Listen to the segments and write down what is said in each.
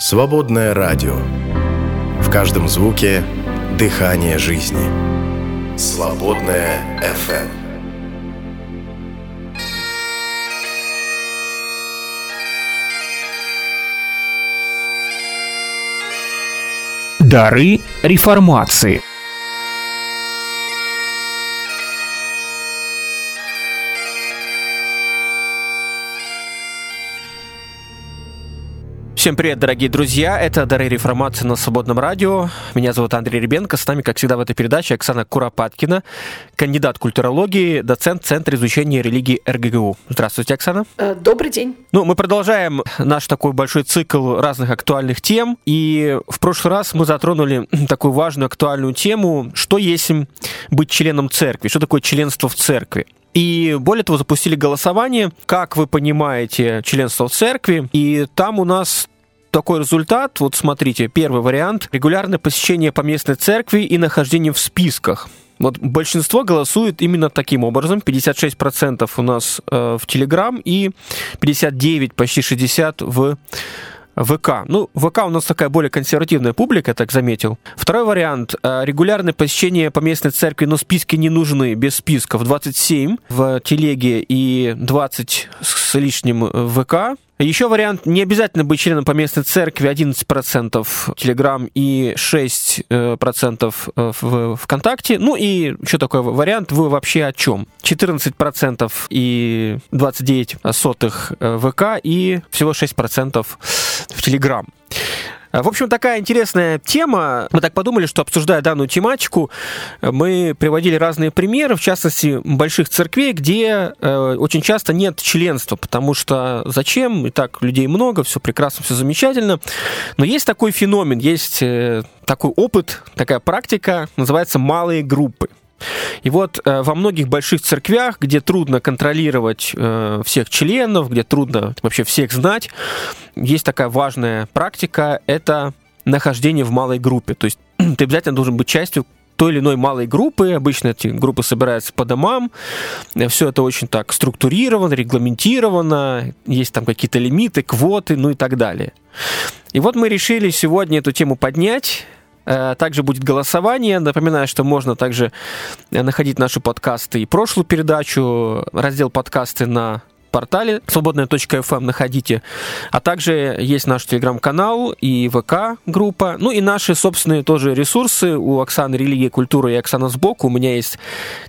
Свободное радио. В каждом звуке – дыхание жизни. Свободное FM. Дары реформации. Всем привет, дорогие друзья! Это «Дары реформации» на Свободном радио. Меня зовут Андрей Ребенко. С нами, как всегда, в этой передаче Оксана Куропаткина, кандидат культурологии, доцент Центра изучения религии РГГУ. Здравствуйте, Оксана. Э, добрый день. Ну, мы продолжаем наш такой большой цикл разных актуальных тем. И в прошлый раз мы затронули такую важную актуальную тему, что есть быть членом церкви, что такое членство в церкви. И более того, запустили голосование, как вы понимаете членство в церкви, и там у нас такой результат, вот смотрите, первый вариант, регулярное посещение поместной церкви и нахождение в списках. Вот большинство голосует именно таким образом. 56% у нас э, в Телеграм и 59, почти 60 в ВК. Ну, ВК у нас такая более консервативная публика, я так заметил. Второй вариант. Э, регулярное посещение по местной церкви, но списки не нужны, без списков. 27 в телеге и 20 с лишним ВК. Еще вариант, не обязательно быть членом поместной церкви, 11% Телеграм и 6% э, в ВКонтакте. Ну и еще такой вариант, вы вообще о чем? 14% и 29 сотых э, ВК и всего 6% в Телеграм. В общем, такая интересная тема. Мы так подумали, что обсуждая данную тематику, мы приводили разные примеры, в частности, больших церквей, где э, очень часто нет членства, потому что зачем? И так людей много, все прекрасно, все замечательно. Но есть такой феномен, есть э, такой опыт, такая практика, называется малые группы. И вот э, во многих больших церквях, где трудно контролировать э, всех членов, где трудно вообще всех знать, есть такая важная практика, это нахождение в малой группе. То есть ты обязательно должен быть частью той или иной малой группы. Обычно эти группы собираются по домам. Все это очень так структурировано, регламентировано. Есть там какие-то лимиты, квоты, ну и так далее. И вот мы решили сегодня эту тему поднять Э, также будет голосование. Напоминаю, что можно также э, находить наши подкасты и прошлую передачу, раздел подкасты на портале свободная.фм находите. А также есть наш телеграм-канал и ВК-группа. Ну и наши собственные тоже ресурсы. У Оксаны религия, культура и Оксана сбоку. У меня есть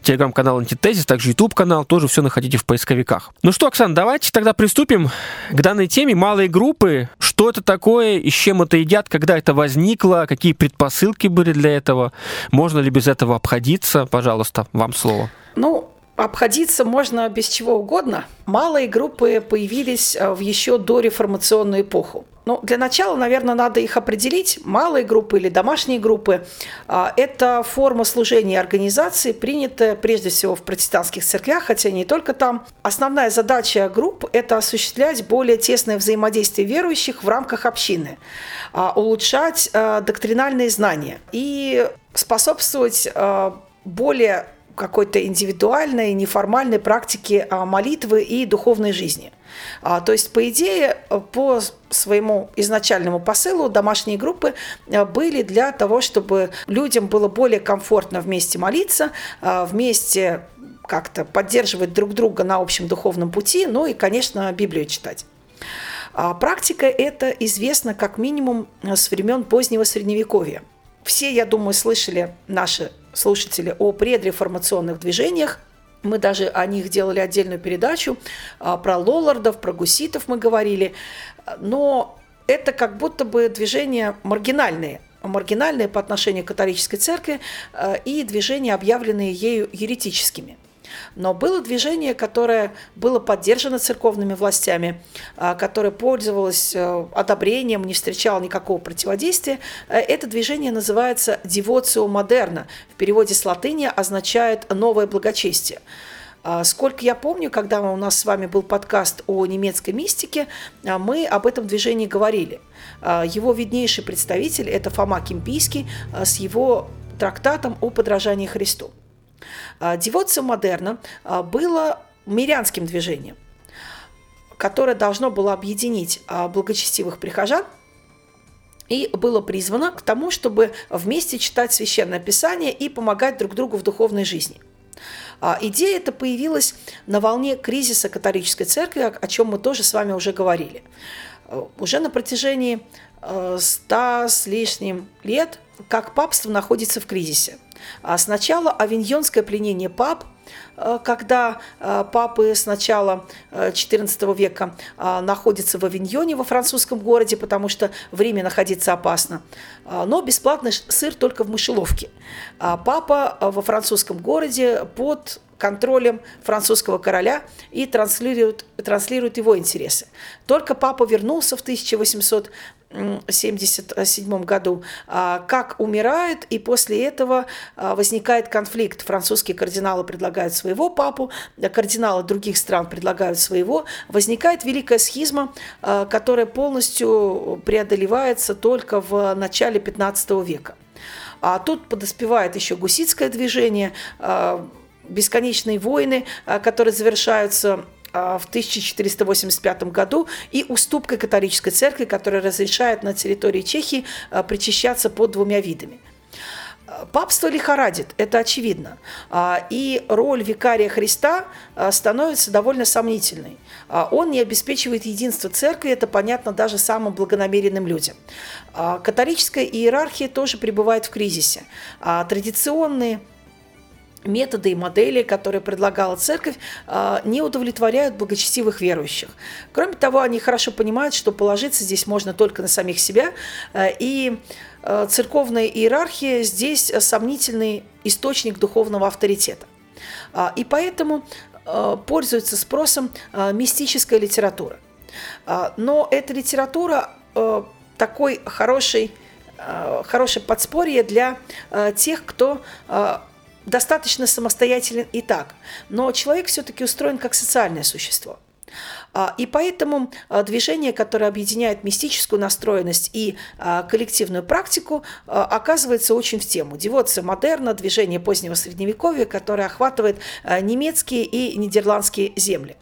телеграм-канал Антитезис, также YouTube-канал. Тоже все находите в поисковиках. Ну что, Оксан, давайте тогда приступим к данной теме. Малые группы. Что это такое и с чем это едят, когда это возникло, какие предпосылки были для этого, можно ли без этого обходиться? Пожалуйста, вам слово. Ну, Обходиться можно без чего угодно. Малые группы появились э, в еще дореформационную эпоху. Ну, для начала, наверное, надо их определить. Малые группы или домашние группы – это форма служения организации, принятая прежде всего в протестантских церквях, хотя не только там. Основная задача групп – это осуществлять более тесное взаимодействие верующих в рамках общины, а, улучшать э, доктринальные знания и способствовать э, более какой-то индивидуальной, неформальной практики а, молитвы и духовной жизни. А, то есть, по идее, по своему изначальному посылу домашние группы а, были для того, чтобы людям было более комфортно вместе молиться, вместе как-то поддерживать друг друга на общем духовном пути, ну и, конечно, Библию читать. Практика эта известна как минимум с времен позднего Средневековья. Все, я думаю, слышали наши слушатели о предреформационных движениях. Мы даже о них делали отдельную передачу. А, про лолардов, про гуситов мы говорили. Но это как будто бы движения маргинальные маргинальные по отношению к католической церкви а, и движения, объявленные ею еретическими – но было движение, которое было поддержано церковными властями, а, которое пользовалось э, одобрением, не встречало никакого противодействия. Э, это движение называется «девоцио модерна». В переводе с латыни означает «новое благочестие». А, сколько я помню, когда у нас с вами был подкаст о немецкой мистике, а, мы об этом движении говорили. Его виднейший представитель – это Фома Кимпийский с его трактатом о подражании Христу. А, Девоция модерна а, было мирянским движением, которое должно было объединить а, благочестивых прихожан и было призвано к тому, чтобы вместе читать Священное Писание и помогать друг другу в духовной жизни. Идея эта появилась на волне кризиса католической церкви, о чем мы тоже с вами уже говорили. Уже на протяжении э, ста с лишним лет как папство находится в кризисе. А сначала авиньонское пленение пап – Э, когда э, папы с начала XIV э, века находятся в Авиньоне, во французском городе, потому что в Риме находиться опасно. Но бесплатный сыр только в мышеловке. А папа во французском городе под контролем французского короля и транслирует, транслирует его интересы. Только папа вернулся в 1877 году, а, как умирает, и после этого а, возникает конфликт. Французские кардиналы предлагают своего папу, кардиналы других стран предлагают своего. Возникает великая схизма, а, которая полностью преодолевается только в начале 15 века. А тут подоспевает еще гуситское движение, бесконечные войны, которые завершаются в 1485 году и уступкой католической церкви, которая разрешает на территории Чехии а, причащаться под двумя видами. Папство лихорадит, это очевидно. И роль викария Христа становится довольно сомнительной. Он не обеспечивает единство церкви, это понятно даже самым благонамеренным людям. Католическая иерархия тоже пребывает в кризисе. Традиционные методы и модели, которые предлагала церковь, а, не удовлетворяют благочестивых верующих. Кроме того, они хорошо понимают, что положиться здесь можно только на самих себя, э, и э, церковная иерархия здесь сомнительный источник духовного авторитета. А, и поэтому пользуется спросом мистическая литература. А, но эта литература такой хороший, хорошее подспорье для тех, кто достаточно самостоятелен и так. Но человек все-таки устроен как социальное существо. А, и поэтому а, движение, которое объединяет мистическую настроенность и а, коллективную практику, оказывается очень в тему. Девоция модерна, движение позднего средневековья, которое охватывает немецкие и нидерландские земли.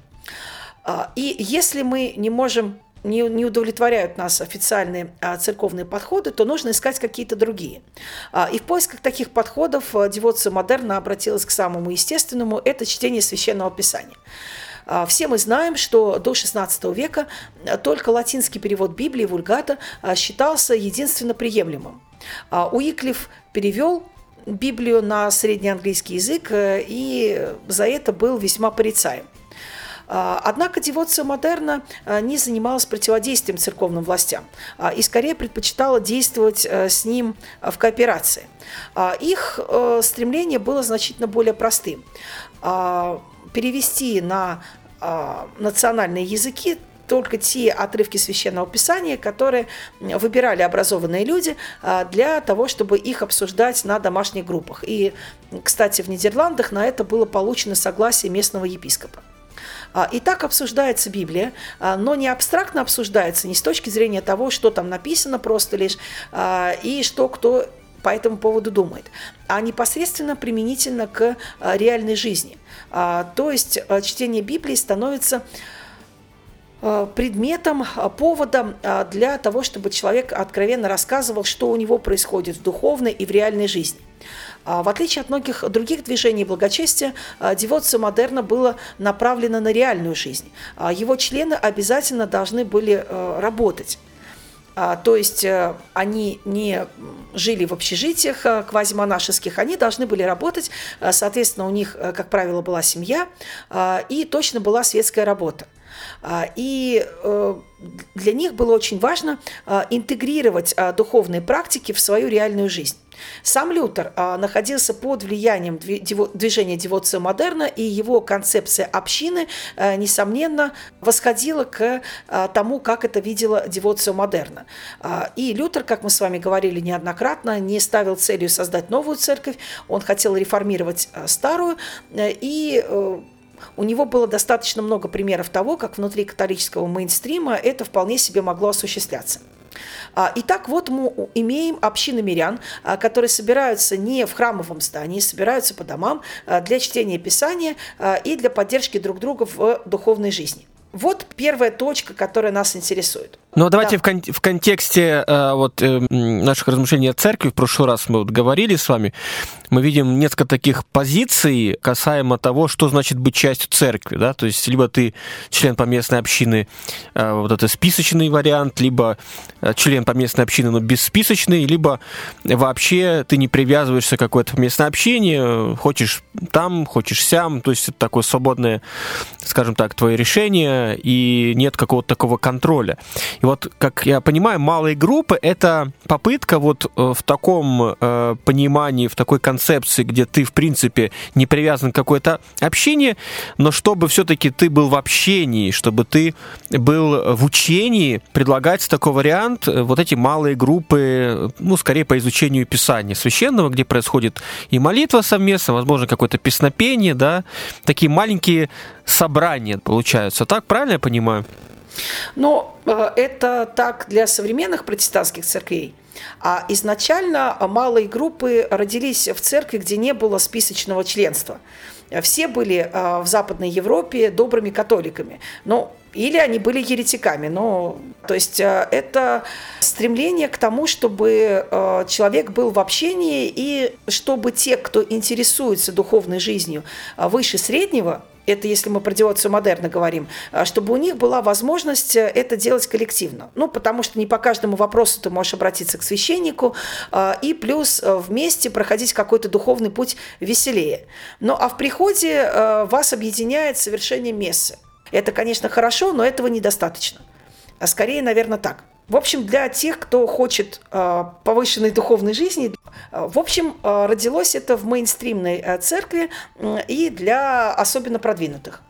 И если мы не можем не, не удовлетворяют нас официальные а, церковные подходы, то нужно искать какие-то другие. А, и в поисках таких подходов а, девоция модерна обратилась к самому естественному – это чтение Священного Писания. Все мы знаем, что до XVI века только латинский перевод Библии, вульгата, считался единственно приемлемым. Уиклиф перевел Библию на среднеанглийский язык э, и за это был весьма порицаем. А, однако девоция модерна а, не занималась противодействием церковным властям а, и скорее предпочитала действовать э, с ним в кооперации. Их э, стремление было значительно более простым. Перевести на национальные языки только те отрывки священного писания, которые выбирали образованные люди для того, чтобы их обсуждать на домашних группах. И, кстати, в Нидерландах на это было получено согласие местного епископа. А, и так обсуждается Библия, а, но не абстрактно обсуждается, не с точки зрения того, что там написано просто лишь, а, и что кто по этому поводу думает, а непосредственно применительно к реальной жизни. То есть чтение Библии становится предметом, поводом для того, чтобы человек откровенно рассказывал, что у него происходит в духовной и в реальной жизни. А, в отличие от многих других движений благочестия, а, девоция модерна было направлено на реальную жизнь. А, его члены обязательно должны были э, работать. То есть э, они не жили в общежитиях э, квазимонашеских, они должны были работать, соответственно, у них, как правило, была семья и точно была светская работа. И для них было очень важно интегрировать духовные практики в свою реальную жизнь. Сам Лютер а, находился под влиянием движения девоция модерна, и его концепция общины, а, несомненно, восходила к а, тому, как это видела девоция модерна. И Лютер, как мы с вами говорили неоднократно, не ставил целью создать новую церковь, он хотел реформировать старую, а, и а, у него было достаточно много примеров того, как внутри католического мейнстрима это вполне себе могло осуществляться. А, итак, вот мы имеем общины мирян, а, которые собираются не в храмовом здании, собираются по домам а, для чтения Писания и для поддержки друг друга в духовной жизни. Вот первая точка, которая нас интересует. Ну, а давайте да. в, кон- в контексте э, вот, э, наших размышлений о церкви, в прошлый раз мы вот говорили с вами, мы видим несколько таких позиций касаемо того, что значит быть частью церкви. Да? То есть, либо ты член поместной общины, э, вот это списочный вариант, либо э, член поместной общины, но бессписочный, либо вообще ты не привязываешься к какой-то поместной общине, хочешь там, хочешь сям, то есть это такое свободное, скажем так, твое решение, и нет какого-то такого контроля. И вот, как я понимаю, малые группы — это попытка вот э, в таком э, понимании, в такой концепции, где ты, в принципе, не привязан к какое-то общение, но чтобы все-таки ты был в общении, чтобы ты был в учении, предлагается такой вариант, э, вот эти малые группы, ну, скорее по изучению Писания Священного, где происходит и молитва совместно, возможно, какое-то песнопение, да, такие маленькие собрания получаются. Так правильно я понимаю? Но э, это так для современных протестантских церквей. А изначально малые группы родились в церкви, где не было списочного членства. Все были э, в Западной Европе добрыми католиками. Но или они были еретиками. Но, то есть э, это стремление к тому, чтобы человек был в общении и чтобы те, кто интересуется духовной жизнью выше среднего, это если мы про девацию модерна говорим, а, чтобы у них была возможность э, это делать коллективно. Ну, потому что не по каждому вопросу ты можешь обратиться к священнику, а, и плюс э, вместе проходить какой-то духовный путь веселее. Ну, а в приходе э, вас объединяет совершение мессы. Это, конечно, хорошо, но этого недостаточно. А скорее, наверное, так. В общем, для тех, кто хочет э, повышенной духовной жизни, э, в общем, э, родилось это в мейнстримной э, церкви и для особенно продвинутых.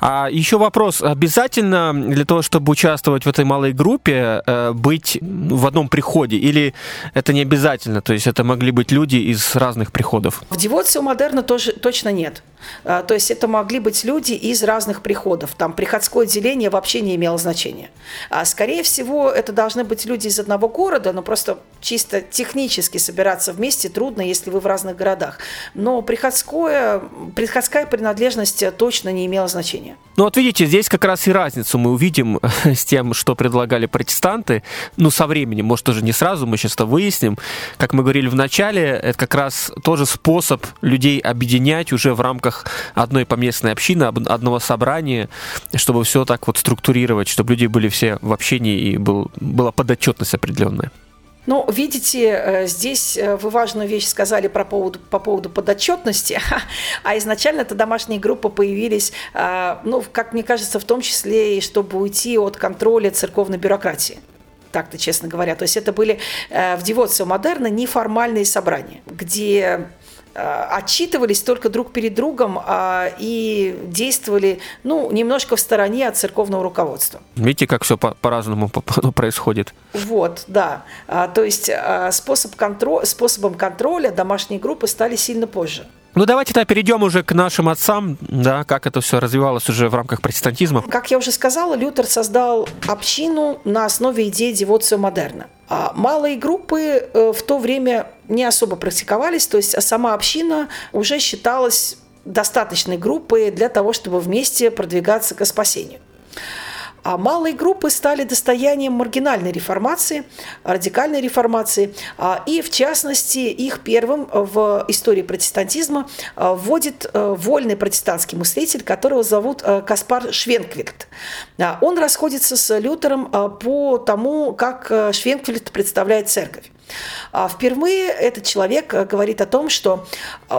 А еще вопрос. Обязательно для того, чтобы участвовать в этой малой группе, э, быть в одном приходе? Или это не обязательно? То есть это могли быть люди из разных приходов? В девоции модерна тоже точно нет. А, то есть это могли быть люди из разных приходов. Там приходское деление вообще не имело значения. А скорее всего, это должны быть люди из одного города, но просто чисто технически собираться вместе трудно, если вы в разных городах. Но приходское, приходская принадлежность точно не имела значения. Ну вот видите, здесь как раз и разницу мы увидим с тем, что предлагали протестанты. Ну, со временем, может, тоже не сразу, мы сейчас это выясним. Как мы говорили в начале, это как раз тоже способ людей объединять уже в рамках рамках одной поместной общины, одного собрания, чтобы все так вот структурировать, чтобы люди были все в общении и был, была подотчетность определенная. Ну, видите, э, здесь э, вы важную вещь сказали про поводу, по поводу подотчетности, а изначально это домашние группы появились, э, ну, как мне кажется, в том числе и чтобы уйти от контроля церковной бюрократии так-то, честно говоря. То есть это были в девоцио модерна неформальные собрания, где Э, отчитывались только друг перед другом а, и действовали, ну, немножко в стороне от церковного руководства. Видите, как все по- по-разному происходит. Вот, да. А, то есть а, способ контро- способом контроля домашние группы стали сильно позже. Ну, давайте тогда перейдем уже к нашим отцам, да, как это все развивалось уже в рамках протестантизма. Как я уже сказала, Лютер создал общину на основе идеи девоцио модерна. А малые группы э, в то время не особо практиковались, то есть сама община уже считалась достаточной группой для того, чтобы вместе продвигаться к спасению. А малые группы стали достоянием маргинальной реформации, радикальной реформации, а, и в частности их первым в истории протестантизма а, вводит э, вольный протестантский мыслитель, которого зовут Каспар Швенквельд. Он расходится с Лютером по тому, как Швенквельд представляет церковь. Впервые этот человек говорит о том, что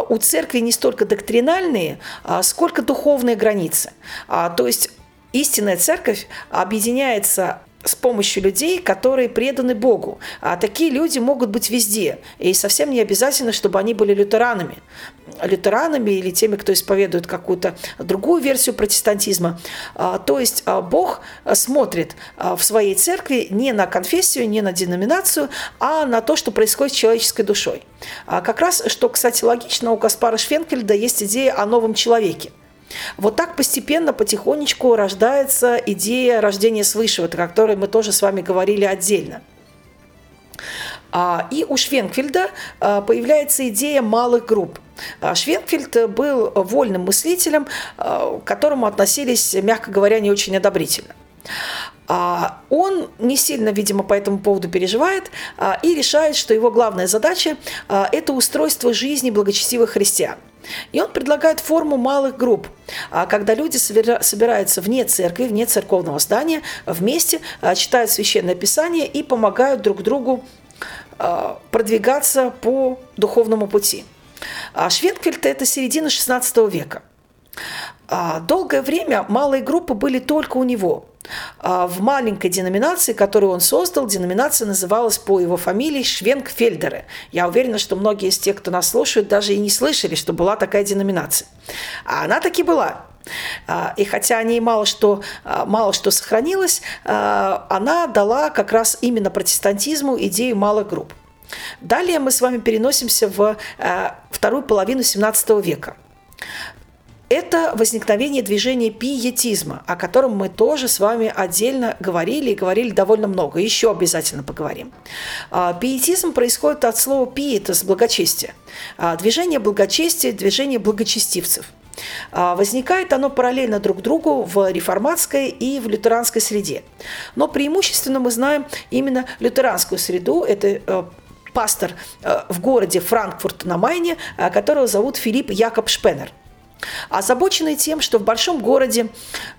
у церкви не столько доктринальные, сколько духовные границы. То есть истинная церковь объединяется с помощью людей, которые преданы Богу. А такие люди могут быть везде. И совсем не обязательно, чтобы они были лютеранами. Лютеранами или теми, кто исповедует какую-то другую версию протестантизма. А, то есть а, Бог смотрит а, в своей церкви не на конфессию, не на деноминацию, а на то, что происходит с человеческой душой. Как раз, что, кстати, логично, у Каспара Швенкельда есть идея о новом человеке. Вот так постепенно, потихонечку рождается идея рождения свыше, о которой мы тоже с вами говорили отдельно. А, и у Швенкфельда а, появляется идея малых групп. А, Швенкфельд был вольным мыслителем, к которому относились, мягко говоря, не очень одобрительно. Он не сильно, видимо, по этому поводу переживает и решает, что его главная задача – это устройство жизни благочестивых христиан. И он предлагает форму малых групп, когда люди собираются вне церкви, вне церковного здания, вместе читают священное писание и помогают друг другу продвигаться по духовному пути. А Швенкфельд – это середина XVI века. А, долгое время малые группы были только у него. А, в маленькой деноминации, которую он создал, деноминация называлась по его фамилии Швенкфельдеры. Я уверена, что многие из тех, кто нас слушает, даже и не слышали, что была такая деноминация. А она таки была. А, и хотя о ней мало что, мало что сохранилось, она дала как раз именно протестантизму идею малых групп. Далее мы с вами переносимся в вторую половину XVII века это возникновение движения пиетизма, о котором мы тоже с вами отдельно говорили и говорили довольно много. Еще обязательно поговорим. А, пиетизм происходит от слова «пиетас» – благочестие. А, движение благочестия – движение благочестивцев. А, возникает оно параллельно друг другу в реформатской и в лютеранской среде. Но преимущественно мы знаем именно лютеранскую среду. Это э, пастор э, в городе Франкфурт на Майне, э, которого зовут Филипп Якоб Шпеннер. Озабоченные тем, что в большом городе,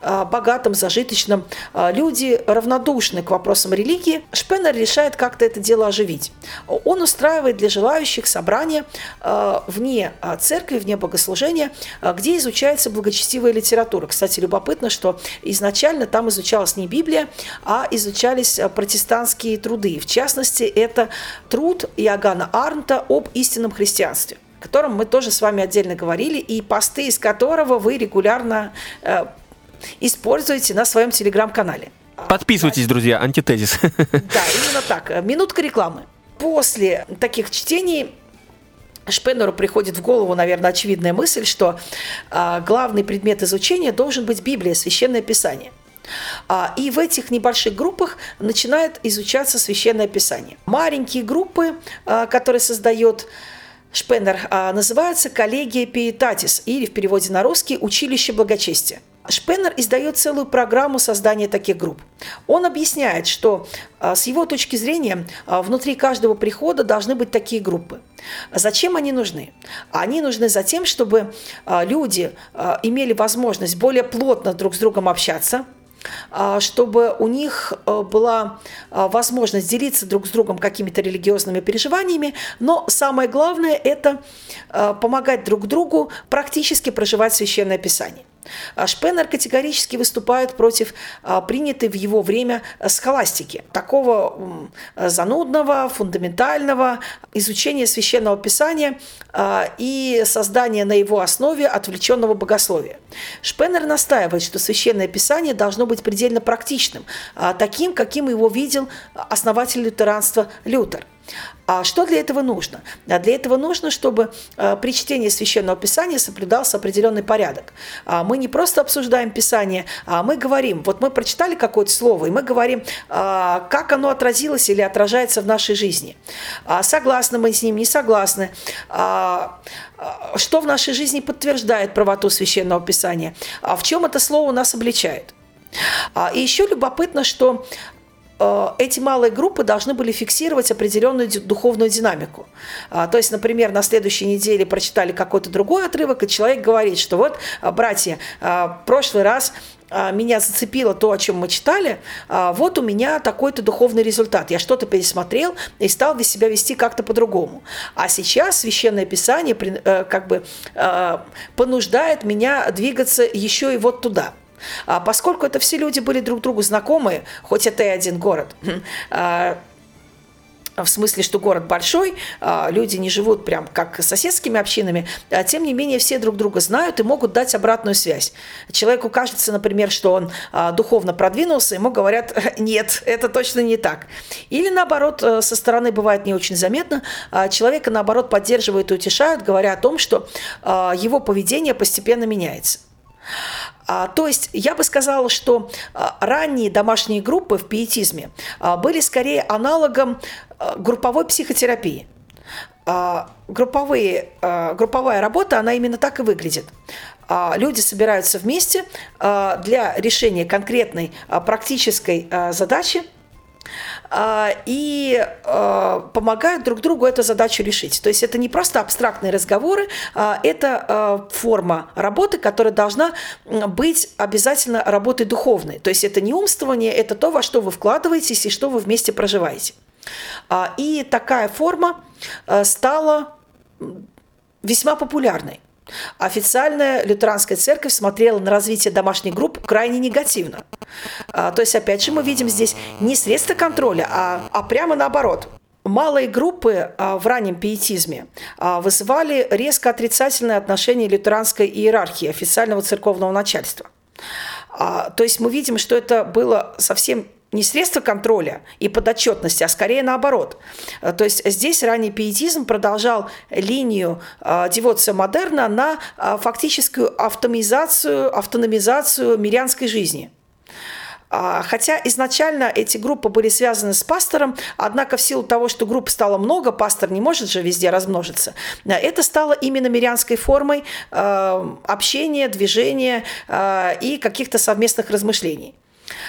а, богатом, зажиточном, а, люди равнодушны к вопросам религии, Шпеннер решает как-то это дело оживить. Он устраивает для желающих собрания а, вне церкви, вне богослужения, где изучается благочестивая литература. Кстати, любопытно, что изначально там изучалась не Библия, а изучались протестантские труды. В частности, это труд Иоганна Арнта об истинном христианстве о котором мы тоже с вами отдельно говорили, и посты из которого вы регулярно э, используете на своем телеграм-канале. Подписывайтесь, друзья, антитезис. Да, именно так. Минутка рекламы. После таких чтений Шпеннеру приходит в голову, наверное, очевидная мысль, что э, главный предмет изучения должен быть Библия, Священное Писание. А, и в этих небольших группах начинает изучаться Священное Писание. Маленькие группы, а, которые создает Шпеннер а, называется «Коллегия Пиетатис» или в переводе на русский «Училище благочестия». Шпеннер издает целую программу создания таких групп. Он объясняет, что а, с его точки зрения а, внутри каждого прихода должны быть такие группы. Зачем они нужны? Они нужны за тем, чтобы люди имели возможность более плотно друг с другом общаться – чтобы у них э, была а, возможность делиться друг с другом какими-то религиозными переживаниями, но самое главное – это э, помогать друг другу практически проживать Священное Писание. А Шпеннер категорически выступает против а, принятой в его время схоластики, такого занудного, фундаментального изучения священного писания а, и создания на его основе отвлеченного богословия. Шпеннер настаивает, что священное писание должно быть предельно практичным, таким, каким его видел основатель лютеранства Лютер – а что для этого нужно? А для этого нужно, чтобы э, при чтении Священного Писания соблюдался определенный порядок. А мы не просто обсуждаем Писание, а мы говорим, вот мы прочитали какое-то слово, и мы говорим, а, как оно отразилось или отражается в нашей жизни. А согласны мы с ним, не согласны. А, что в нашей жизни подтверждает правоту Священного Писания? А в чем это слово нас обличает? И еще любопытно, что эти малые группы должны были фиксировать определенную духовную динамику. А, то есть, например, на следующей неделе прочитали какой-то другой отрывок, и человек говорит, что вот, э, братья, э, в прошлый раз меня зацепило то, о чем мы читали, вот у меня такой-то духовный результат. Я что-то пересмотрел и стал себя вести как-то по-другому. А сейчас Священное Писание как бы понуждает меня двигаться еще и вот туда – а поскольку это все люди были друг другу знакомы, хоть это и один город, а, в смысле, что город большой, а, люди не живут прям как соседскими общинами, а тем не менее все друг друга знают и могут дать обратную связь. Человеку кажется, например, что он духовно продвинулся, ему говорят, нет, это точно не так. Или наоборот, э, со стороны бывает не очень заметно, человека наоборот поддерживают и утешают, говоря о том, что его поведение постепенно меняется. А, то есть я бы сказала, что а, ранние домашние группы в пиетизме а, были скорее аналогом групповой психотерапии. Групповые, групповая работа, она именно так и выглядит. Люди собираются вместе для решения конкретной практической задачи, и помогают друг другу эту задачу решить. То есть это не просто абстрактные разговоры, это форма работы, которая должна быть обязательно работой духовной. То есть это не умствование, это то, во что вы вкладываетесь и что вы вместе проживаете. И такая форма стала весьма популярной. Официальная лютеранская церковь смотрела на развитие домашних групп крайне негативно. А, то есть, опять же, мы видим здесь не средства контроля, а, а прямо наоборот. Малые группы а, в раннем пиетизме а, вызывали резко отрицательное отношение лютеранской иерархии, официального церковного начальства. То есть мы видим, что это было совсем не средство контроля и подотчетности, а скорее наоборот. Э, то есть здесь ранний пиетизм продолжал линию э, девоция модерна на э, фактическую автомизацию, автономизацию мирянской жизни. А, хотя изначально эти группы были связаны с пастором, однако в силу того, что групп стало много, пастор не может же везде размножиться, это стало именно мирянской формой общения, движения и каких-то совместных размышлений.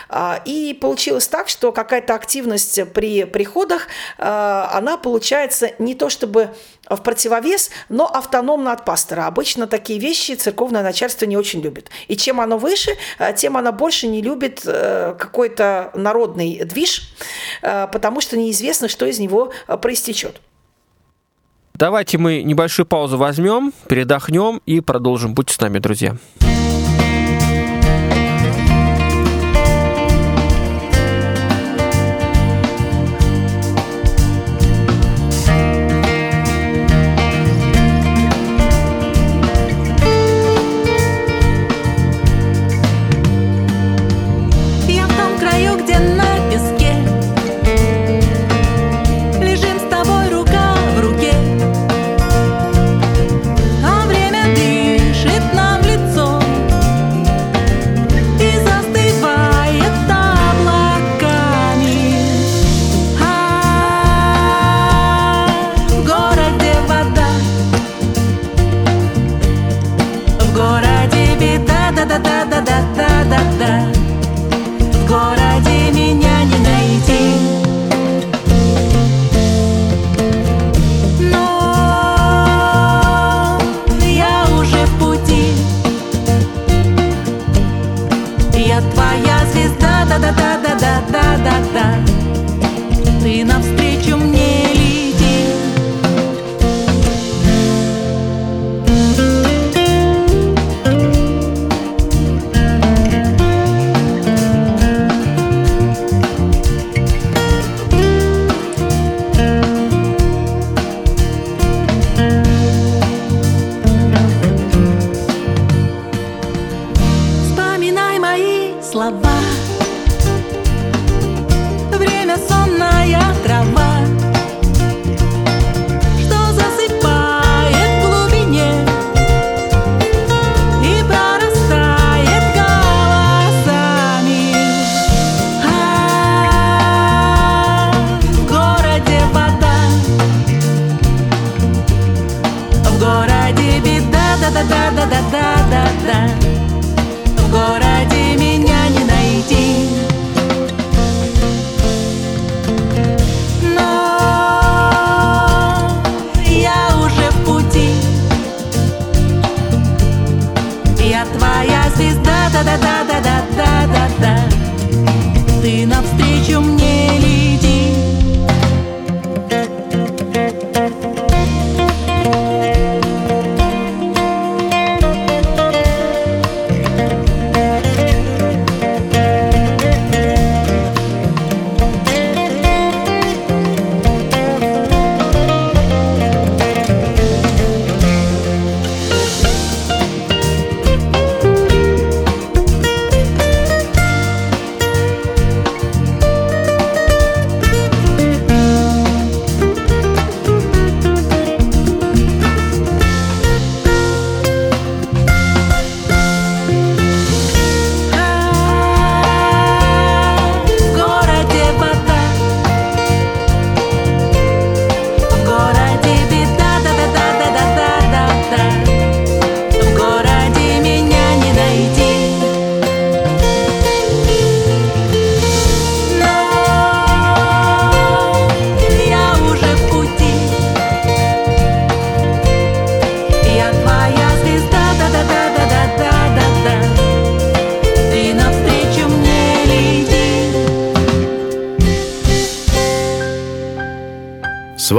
А, и получилось так, что какая-то активность при приходах, а, она получается не то чтобы в противовес, но автономно от пастора. Обычно такие вещи церковное начальство не очень любит. И чем оно выше, а, тем оно больше не любит э, какой-то народный движ, потому что неизвестно, что из него проистечет. Давайте мы небольшую паузу возьмем, передохнем и продолжим. Будьте с нами, друзья. нам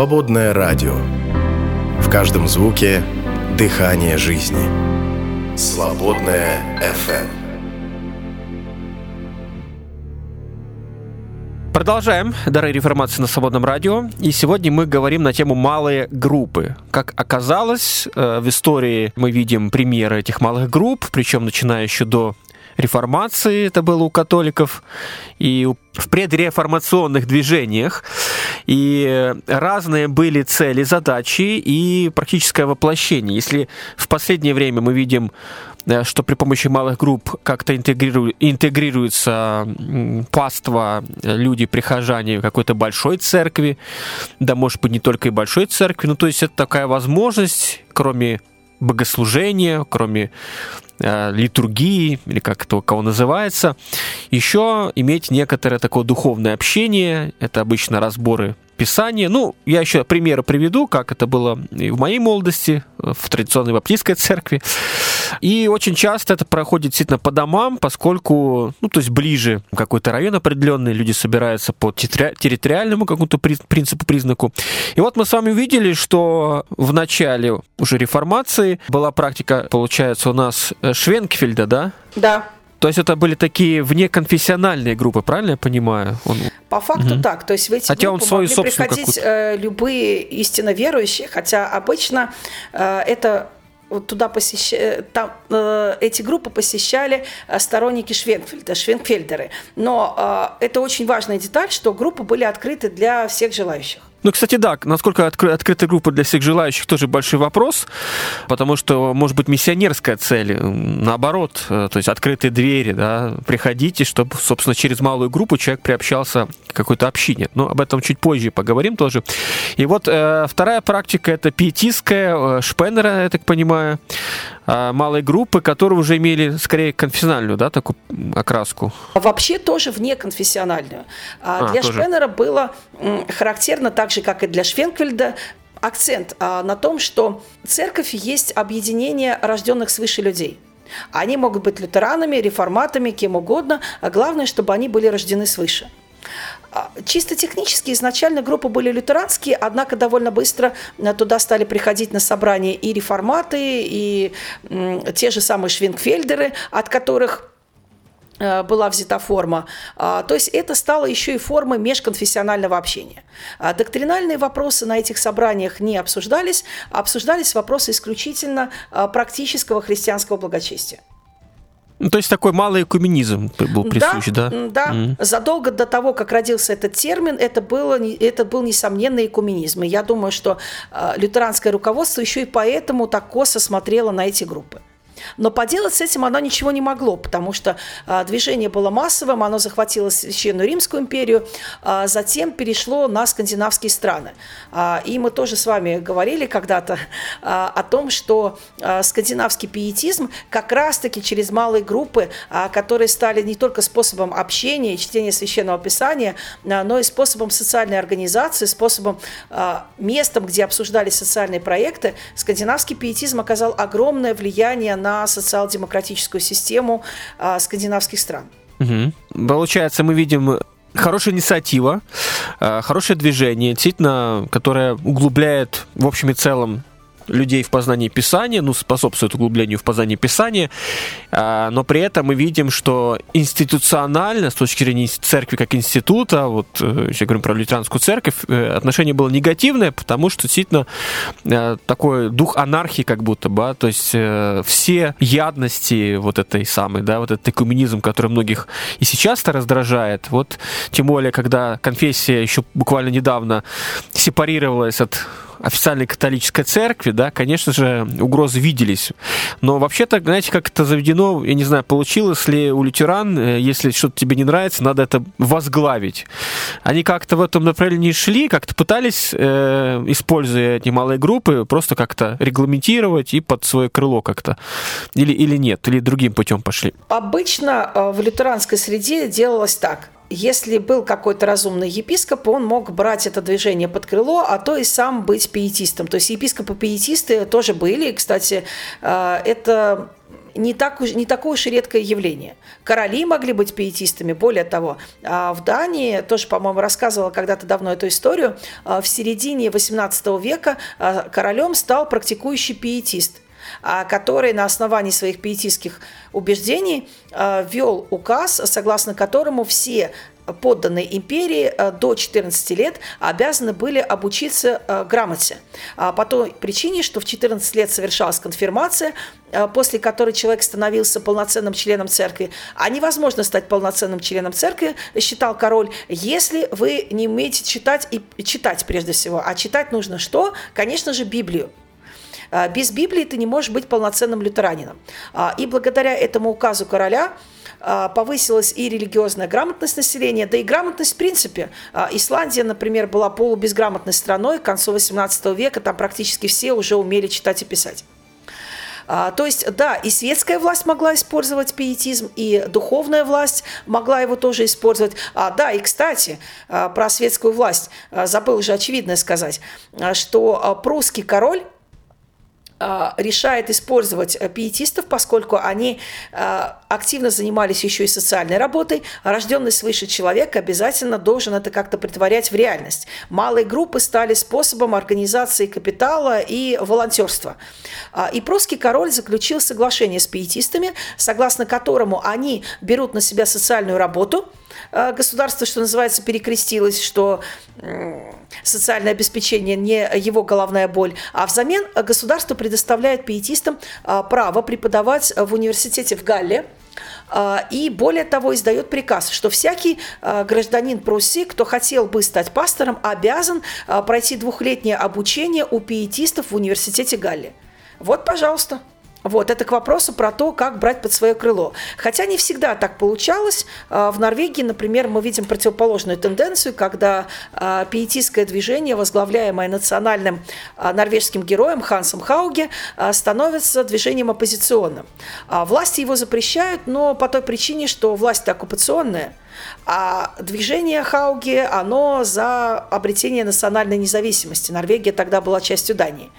Свободное радио. В каждом звуке дыхание жизни. Свободное FM. Продолжаем. Дары реформации на свободном радио. И сегодня мы говорим на тему малые группы. Как оказалось, э, в истории мы видим примеры этих малых групп, причем начиная еще до реформации, это было у католиков, и в предреформационных движениях. И разные были цели, задачи и практическое воплощение. Если в последнее время мы видим э, что при помощи малых групп как-то интегриру, интегрируется паства, люди, прихожане какой-то большой церкви, да, может быть, не только и большой церкви, ну, то есть это такая возможность, кроме богослужения, кроме э, литургии, или как это у кого называется, еще иметь некоторое такое духовное общение, это обычно разборы Писания. Ну, я еще примеры приведу, как это было и в моей молодости, в традиционной баптистской церкви. И очень часто это проходит действительно по домам, поскольку, ну, то есть ближе какой-то район определенный, люди собираются по территориальному какому-то принципу, признаку. И вот мы с вами увидели, что в начале уже реформации была практика, получается, у нас э, Швенкфельда, да? Да. То есть это были такие внеконфессиональные группы, правильно я понимаю? Он... По факту угу. так. То есть в эти хотя группы он свою могли приходить э, любые истинно верующие, хотя обычно э, это вот туда посещали, там, э, эти группы посещали э, сторонники Швенкфельда, Швенкфельдеры. Но э, это очень важная деталь, что группы были открыты для всех желающих. Ну, кстати, да, насколько откры- открытая группа для всех желающих тоже большой вопрос, потому что может быть миссионерская цель, наоборот, э, то есть открытые двери, да, приходите, чтобы, собственно, через малую группу человек приобщался к какой-то общине. Но об этом чуть позже поговорим тоже. И вот э, вторая практика это пиетистская, э, Шпеннера, я так понимаю, малой группы, которые уже имели скорее конфессиональную, да, такую окраску. Вообще тоже вне конфессиональную. А, а, для тоже. Шпеннера было характерно так же, как и для Швенквельда, акцент а, на том, что церковь есть объединение рожденных свыше людей. Они могут быть лютеранами, реформатами, кем угодно, а главное, чтобы они были рождены свыше. А, чисто технически изначально группы были лютеранские, однако довольно быстро а, туда стали приходить на собрания и реформаты, и те же самые швингфельдеры, от которых Э, была взята форма. А, то есть это стало еще и формой межконфессионального общения. А, доктринальные вопросы на этих собраниях не обсуждались, обсуждались вопросы исключительно практического христианского благочестия. Ну, то есть такой малый экуменизм был присущ, да? Да, да. Mm. задолго до того, как родился этот термин, это, было, это был несомненный экуменизм. И я думаю, что лютеранское руководство еще и поэтому так косо смотрело на эти группы. Но поделать с этим оно ничего не могло, потому что а, движение было массовым, оно захватило Священную Римскую империю, а, затем перешло на скандинавские страны. А, и мы тоже с вами говорили когда-то а, о том, что а, скандинавский пиетизм как раз-таки через малые группы, а, которые стали не только способом общения и чтения Священного Писания, но и способом социальной организации, способом, местом, где обсуждались социальные проекты, скандинавский пиетизм оказал огромное влияние на социал-демократическую систему а, скандинавских стран. Угу. Получается, мы видим хорошая инициатива, а, хорошее движение, действительно, которое углубляет в общем и целом людей в познании Писания, ну, способствует углублению в познании Писания, а, но при этом мы видим, что институционально, с точки зрения церкви как института, вот, э, если говорим про лютеранскую церковь, э, отношение было негативное, потому что действительно э, такой дух анархии как будто бы, то есть все ядности вот этой самой, да, вот этот экуменизм, который многих и сейчас-то раздражает, вот, тем более, когда конфессия еще буквально недавно сепарировалась от официальной католической церкви, да, конечно же, угрозы виделись. Но вообще-то, знаете, как это заведено, я не знаю, получилось ли у лютеран, э, если что-то тебе не нравится, надо это возглавить. Они как-то в этом направлении шли, как-то пытались, э, используя эти малые группы, просто как-то регламентировать и под свое крыло как-то. Или, или нет, или другим путем пошли. Обычно э, в лютеранской среде делалось так – если был какой-то разумный епископ, он мог брать это движение под крыло, а то и сам быть пиетистом. То есть епископы-пиетисты тоже были. И, кстати, э, это не, так уж, не такое уж и редкое явление. Короли могли быть пиетистами. Более того, а, в Дании, тоже, по-моему, рассказывала когда-то давно эту историю, а, в середине XVIII века а, королем стал практикующий пиетист который на основании своих пиетистских убеждений ввел указ, согласно которому все подданные империи э, до 14 лет обязаны были обучиться грамоте. А по той причине, что в 14 лет совершалась конфирмация, после которой человек становился полноценным членом церкви. А невозможно стать полноценным членом церкви, считал король, если вы не умеете читать и читать прежде всего. А читать нужно что? Конечно же, Библию. Без Библии ты не можешь быть полноценным лютеранином. А, и благодаря этому указу короля а, повысилась и религиозная грамотность населения, да и грамотность в принципе. А, Исландия, например, была полубезграмотной страной к концу XVIII века, там практически все уже умели читать и писать. А, то есть, да, и светская власть могла использовать пиетизм, и духовная власть могла его тоже использовать. А, да, и, кстати, про светскую власть забыл уже очевидное сказать, что прусский король а, решает использовать э, пиетистов, поскольку они а, активно занимались еще и социальной работой. Рожденный свыше человек обязательно должен это как-то притворять в реальность. Малые группы стали способом организации капитала и волонтерства. А, и прусский король заключил соглашение с пиетистами, согласно которому они берут на себя социальную работу – Э, государство, что называется, перекрестилось, что социальное обеспечение не его головная боль, а взамен государство предоставляет пиетистам право преподавать в университете в Галле, и более того, издает приказ, что всякий гражданин Пруссии, кто хотел бы стать пастором, обязан пройти двухлетнее обучение у пиетистов в университете Галли. Вот, пожалуйста. Вот, это к вопросу про то, как брать под свое крыло. Хотя не всегда так получалось. А, в Норвегии, например, мы видим противоположную тенденцию, когда а, пиетистское движение, возглавляемое национальным а, норвежским героем Хансом Хауге, становится движением оппозиционным. Власти его запрещают, но по той причине, что власть оккупационная – а движение Хауги, оно за обретение национальной независимости. Норвегия тогда была частью Дании.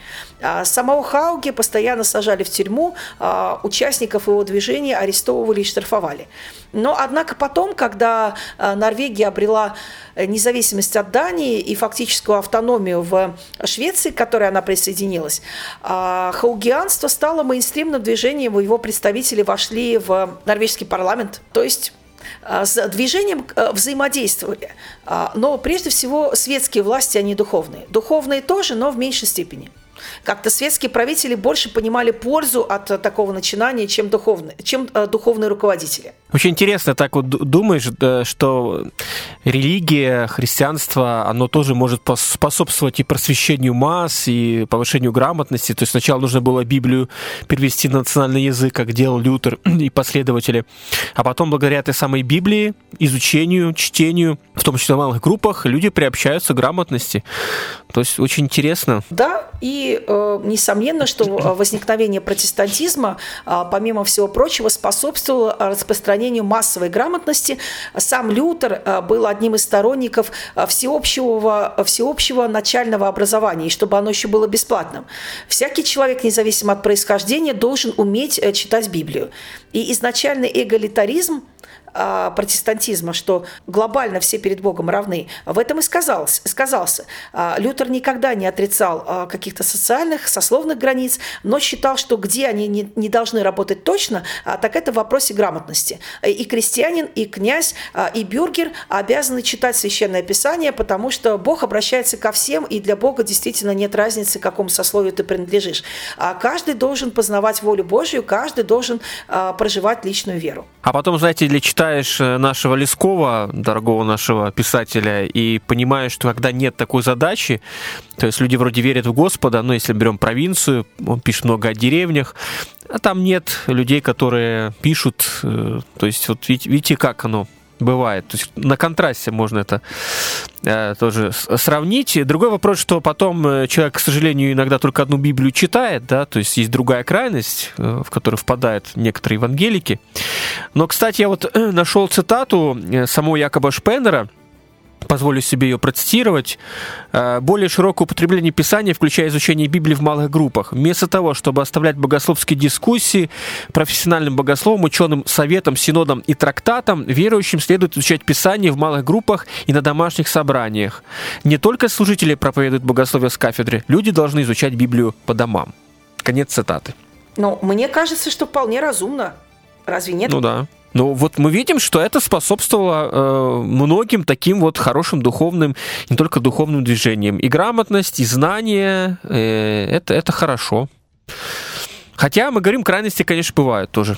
А самого Хауги постоянно сажали в тюрьму, а участников его движения арестовывали и штрафовали. Но, однако, потом, когда а, Норвегия обрела независимость от Дании и фактическую автономию в Швеции, к которой она присоединилась, а, хаугианство стало мейнстримным движением, его представители вошли в норвежский парламент. То есть с движением э, взаимодействовали. А, но прежде всего светские власти, не духовные. Духовные тоже, но в меньшей степени. Как-то светские правители больше понимали пользу от такого начинания, чем духовные, чем э, духовные руководители. Очень интересно, так вот думаешь, что религия, христианство, оно тоже может способствовать и просвещению масс, и повышению грамотности. То есть сначала нужно было Библию перевести на национальный язык, как делал Лютер и последователи. А потом, благодаря этой самой Библии, изучению, чтению, в том числе в малых группах, люди приобщаются к грамотности. То есть очень интересно. Да, и э, несомненно, что возникновение протестантизма, э, помимо всего прочего, способствовало распространению массовой грамотности. Сам Лютер э, был одним из сторонников э, всеобщего, всеобщего начального образования, и чтобы оно еще было бесплатным. Всякий человек, независимо от происхождения, должен уметь э, читать Библию. И изначальный эгалитаризм протестантизма, что глобально все перед Богом равны, в этом и сказался. сказался. А, Лютер никогда не отрицал а, каких-то социальных, сословных границ, но считал, что где они не, должны работать точно, так это в вопросе грамотности. И крестьянин, и князь, и бюргер обязаны читать Священное Писание, потому что Бог обращается ко всем, и для Бога действительно нет разницы, к какому сословию ты принадлежишь. Каждый должен познавать волю Божью, каждый должен проживать личную веру. А потом, знаете, для читаешь э, нашего Лескова, дорогого нашего писателя, и понимаешь, что когда нет такой задачи, то есть люди вроде верят в Господа, но если берем провинцию, он пишет много о деревнях, а там нет людей, которые пишут, э, то есть вот видите, как оно бывает. То есть на контрасте можно это э, тоже сравнить. Другой вопрос, что потом э, человек, к сожалению, иногда только одну Библию читает, да, то есть есть другая крайность, э, в которую впадают некоторые евангелики. Но, кстати, я вот нашел цитату э, самого Якоба Шпеннера, позволю себе ее процитировать. Э, более широкое употребление Писания, включая изучение Библии в малых группах. Вместо того, чтобы оставлять богословские дискуссии профессиональным богословам, ученым, советам, синодам и трактатам, верующим следует изучать Писание в малых группах и на домашних собраниях. Не только служители проповедуют богословие с кафедры, люди должны изучать Библию по домам. Конец цитаты. Ну, мне кажется, что вполне разумно. Разве нет? Ну да. Ну вот мы видим, что это способствовало э, многим таким вот хорошим духовным, не только духовным движениям. И грамотность, и знание, э, это, это хорошо. Хотя мы говорим, крайности, конечно, бывают тоже.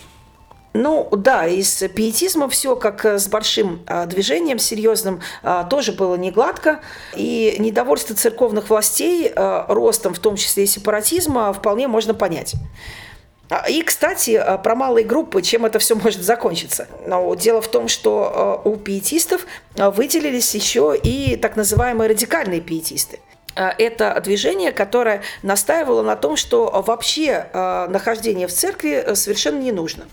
Ну да, и с пиетизмом все как с большим а, движением серьезным а, тоже было не гладко. И недовольство церковных властей а, ростом, в том числе и сепаратизма, вполне можно понять. А, и, кстати, а, про малые группы, чем это все может закончиться. Но дело в том, что а, у пиетистов выделились еще и так называемые радикальные пиетисты. Это движение, которое настаивало на том, что вообще нахождение в церкви совершенно не нужно.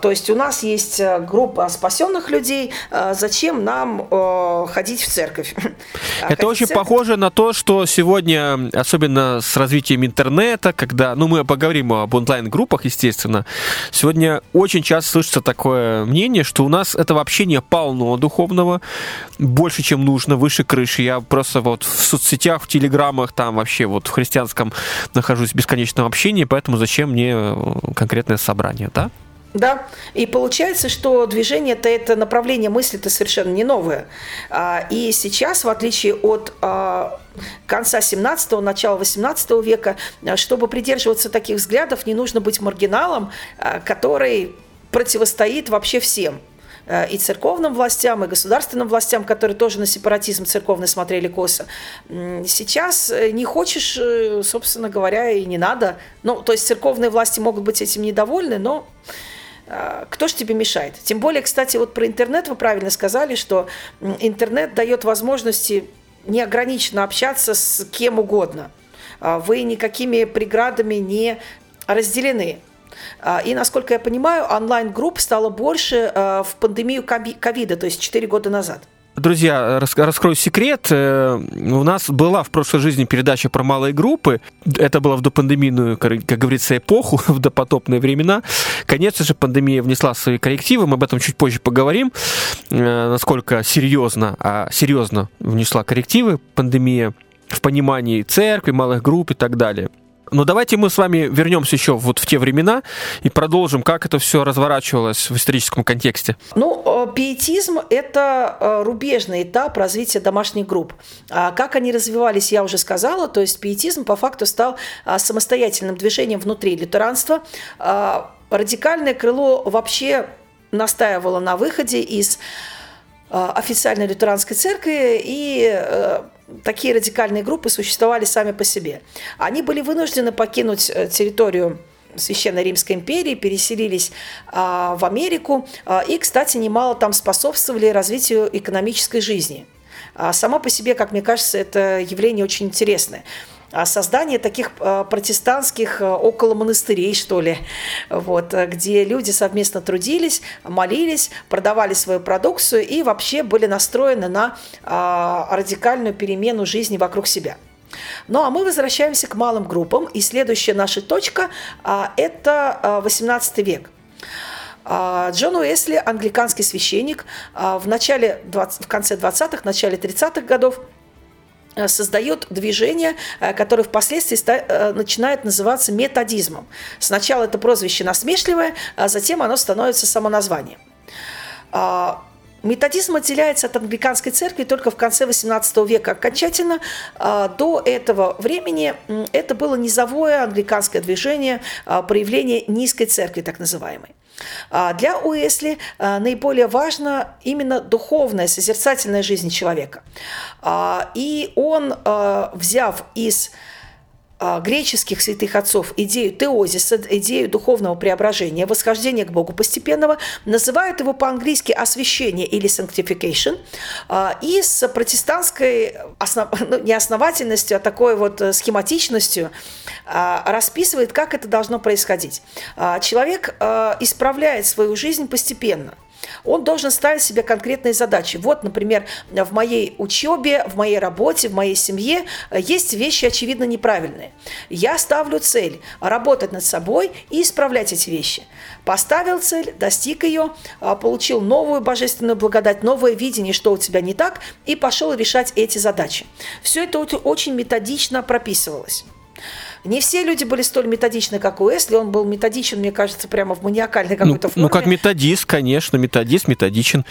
То есть у нас есть э, группа спасенных людей, э, зачем нам э, ходить в церковь? А Это очень церковь... похоже на то, что сегодня, особенно с развитием интернета, когда, ну, мы поговорим об онлайн-группах, естественно, сегодня очень часто слышится такое мнение, что у нас это вообще не полно духовного, больше, чем нужно, выше крыши. Я просто вот в соцсетях, в телеграммах, там вообще вот в христианском нахожусь в бесконечном общении, поэтому зачем мне конкретное собрание, да? Да, и получается, что движение-то это направление мысли-то совершенно не новое. А, и сейчас, в отличие от а, конца 17-го, начала 18 века, чтобы придерживаться таких взглядов, не нужно быть маргиналом, а, который противостоит вообще всем и церковным властям, и государственным властям, которые тоже на сепаратизм церковный смотрели косо. Сейчас э, не хочешь, э, собственно говоря, и не надо. Ну, то есть церковные власти могут быть этим недовольны, но а, кто же тебе мешает? Тем более, кстати, вот про интернет вы правильно сказали, что интернет дает возможности неограниченно общаться с кем угодно. А, вы никакими преградами не разделены. А, и, насколько я понимаю, онлайн-групп стало больше в пандемию ковида, то есть 4 года назад. Друзья, раскрою секрет. Э, у нас была в прошлой жизни передача про малые группы. Это было в допандемийную, как говорится, эпоху, в допотопные времена. Конечно же, пандемия внесла свои коррективы. Мы об этом чуть позже поговорим, э, насколько серьезно, а серьезно внесла коррективы пандемия в понимании церкви, малых групп и так далее. Но давайте мы с вами вернемся еще вот в те времена и продолжим, как это все разворачивалось в историческом контексте. Ну, пиетизм – это э, рубежный этап развития домашних групп. А как они развивались, я уже сказала, то есть пиетизм по факту стал а, самостоятельным движением внутри лютеранства. А, радикальное крыло вообще настаивало на выходе из официальной лютеранской церкви и э, такие радикальные группы существовали сами по себе. Они были вынуждены покинуть э, территорию Священной Римской империи, переселились а, в Америку а, и, кстати, немало там способствовали развитию экономической жизни. А, само по себе, как мне кажется, это явление очень интересное создание таких а, протестантских а, около монастырей, что ли, вот, где люди совместно трудились, молились, продавали свою продукцию и вообще были настроены на а, радикальную перемену жизни вокруг себя. Ну а мы возвращаемся к малым группам, и следующая наша точка – это 18 век. Джон Уэсли, англиканский священник, в, начале 20, в конце 20-х, начале 30-х годов – Э, создает движение, э, которое впоследствии э, начинает называться методизмом. Сначала это прозвище насмешливое, а затем оно становится самоназванием. А, методизм отделяется от англиканской церкви только в конце XVIII века окончательно. А, до этого времени это было низовое англиканское движение, проявление низкой церкви, так называемой. А для Уэсли а, наиболее важна именно духовная, созерцательная жизнь человека. А, и он, взяв из греческих святых отцов идею теозиса, идею духовного преображения, восхождения к Богу постепенного, называют его по-английски освящение или sanctification, а, и с протестантской основ... ну, не основательностью, а такой вот э, схематичностью а, расписывает, как это должно происходить. Человек исправляет свою жизнь постепенно – Он должен ставить себе конкретные задачи. Вот, например, в моей учебе, в моей работе, в моей семье есть вещи, очевидно, неправильные. Я ставлю цель работать над собой и исправлять эти вещи. Поставил цель, достиг ее, а, получил новую божественную благодать, новое видение, что у тебя не так, и пошел решать эти задачи. Все это очень методично прописывалось. Не все люди были столь методичны, как Уэсли. Он был методичен, мне кажется, прямо в маниакальной ну, какой-то ну, форме. Ну, как методист, конечно, методист, методичен.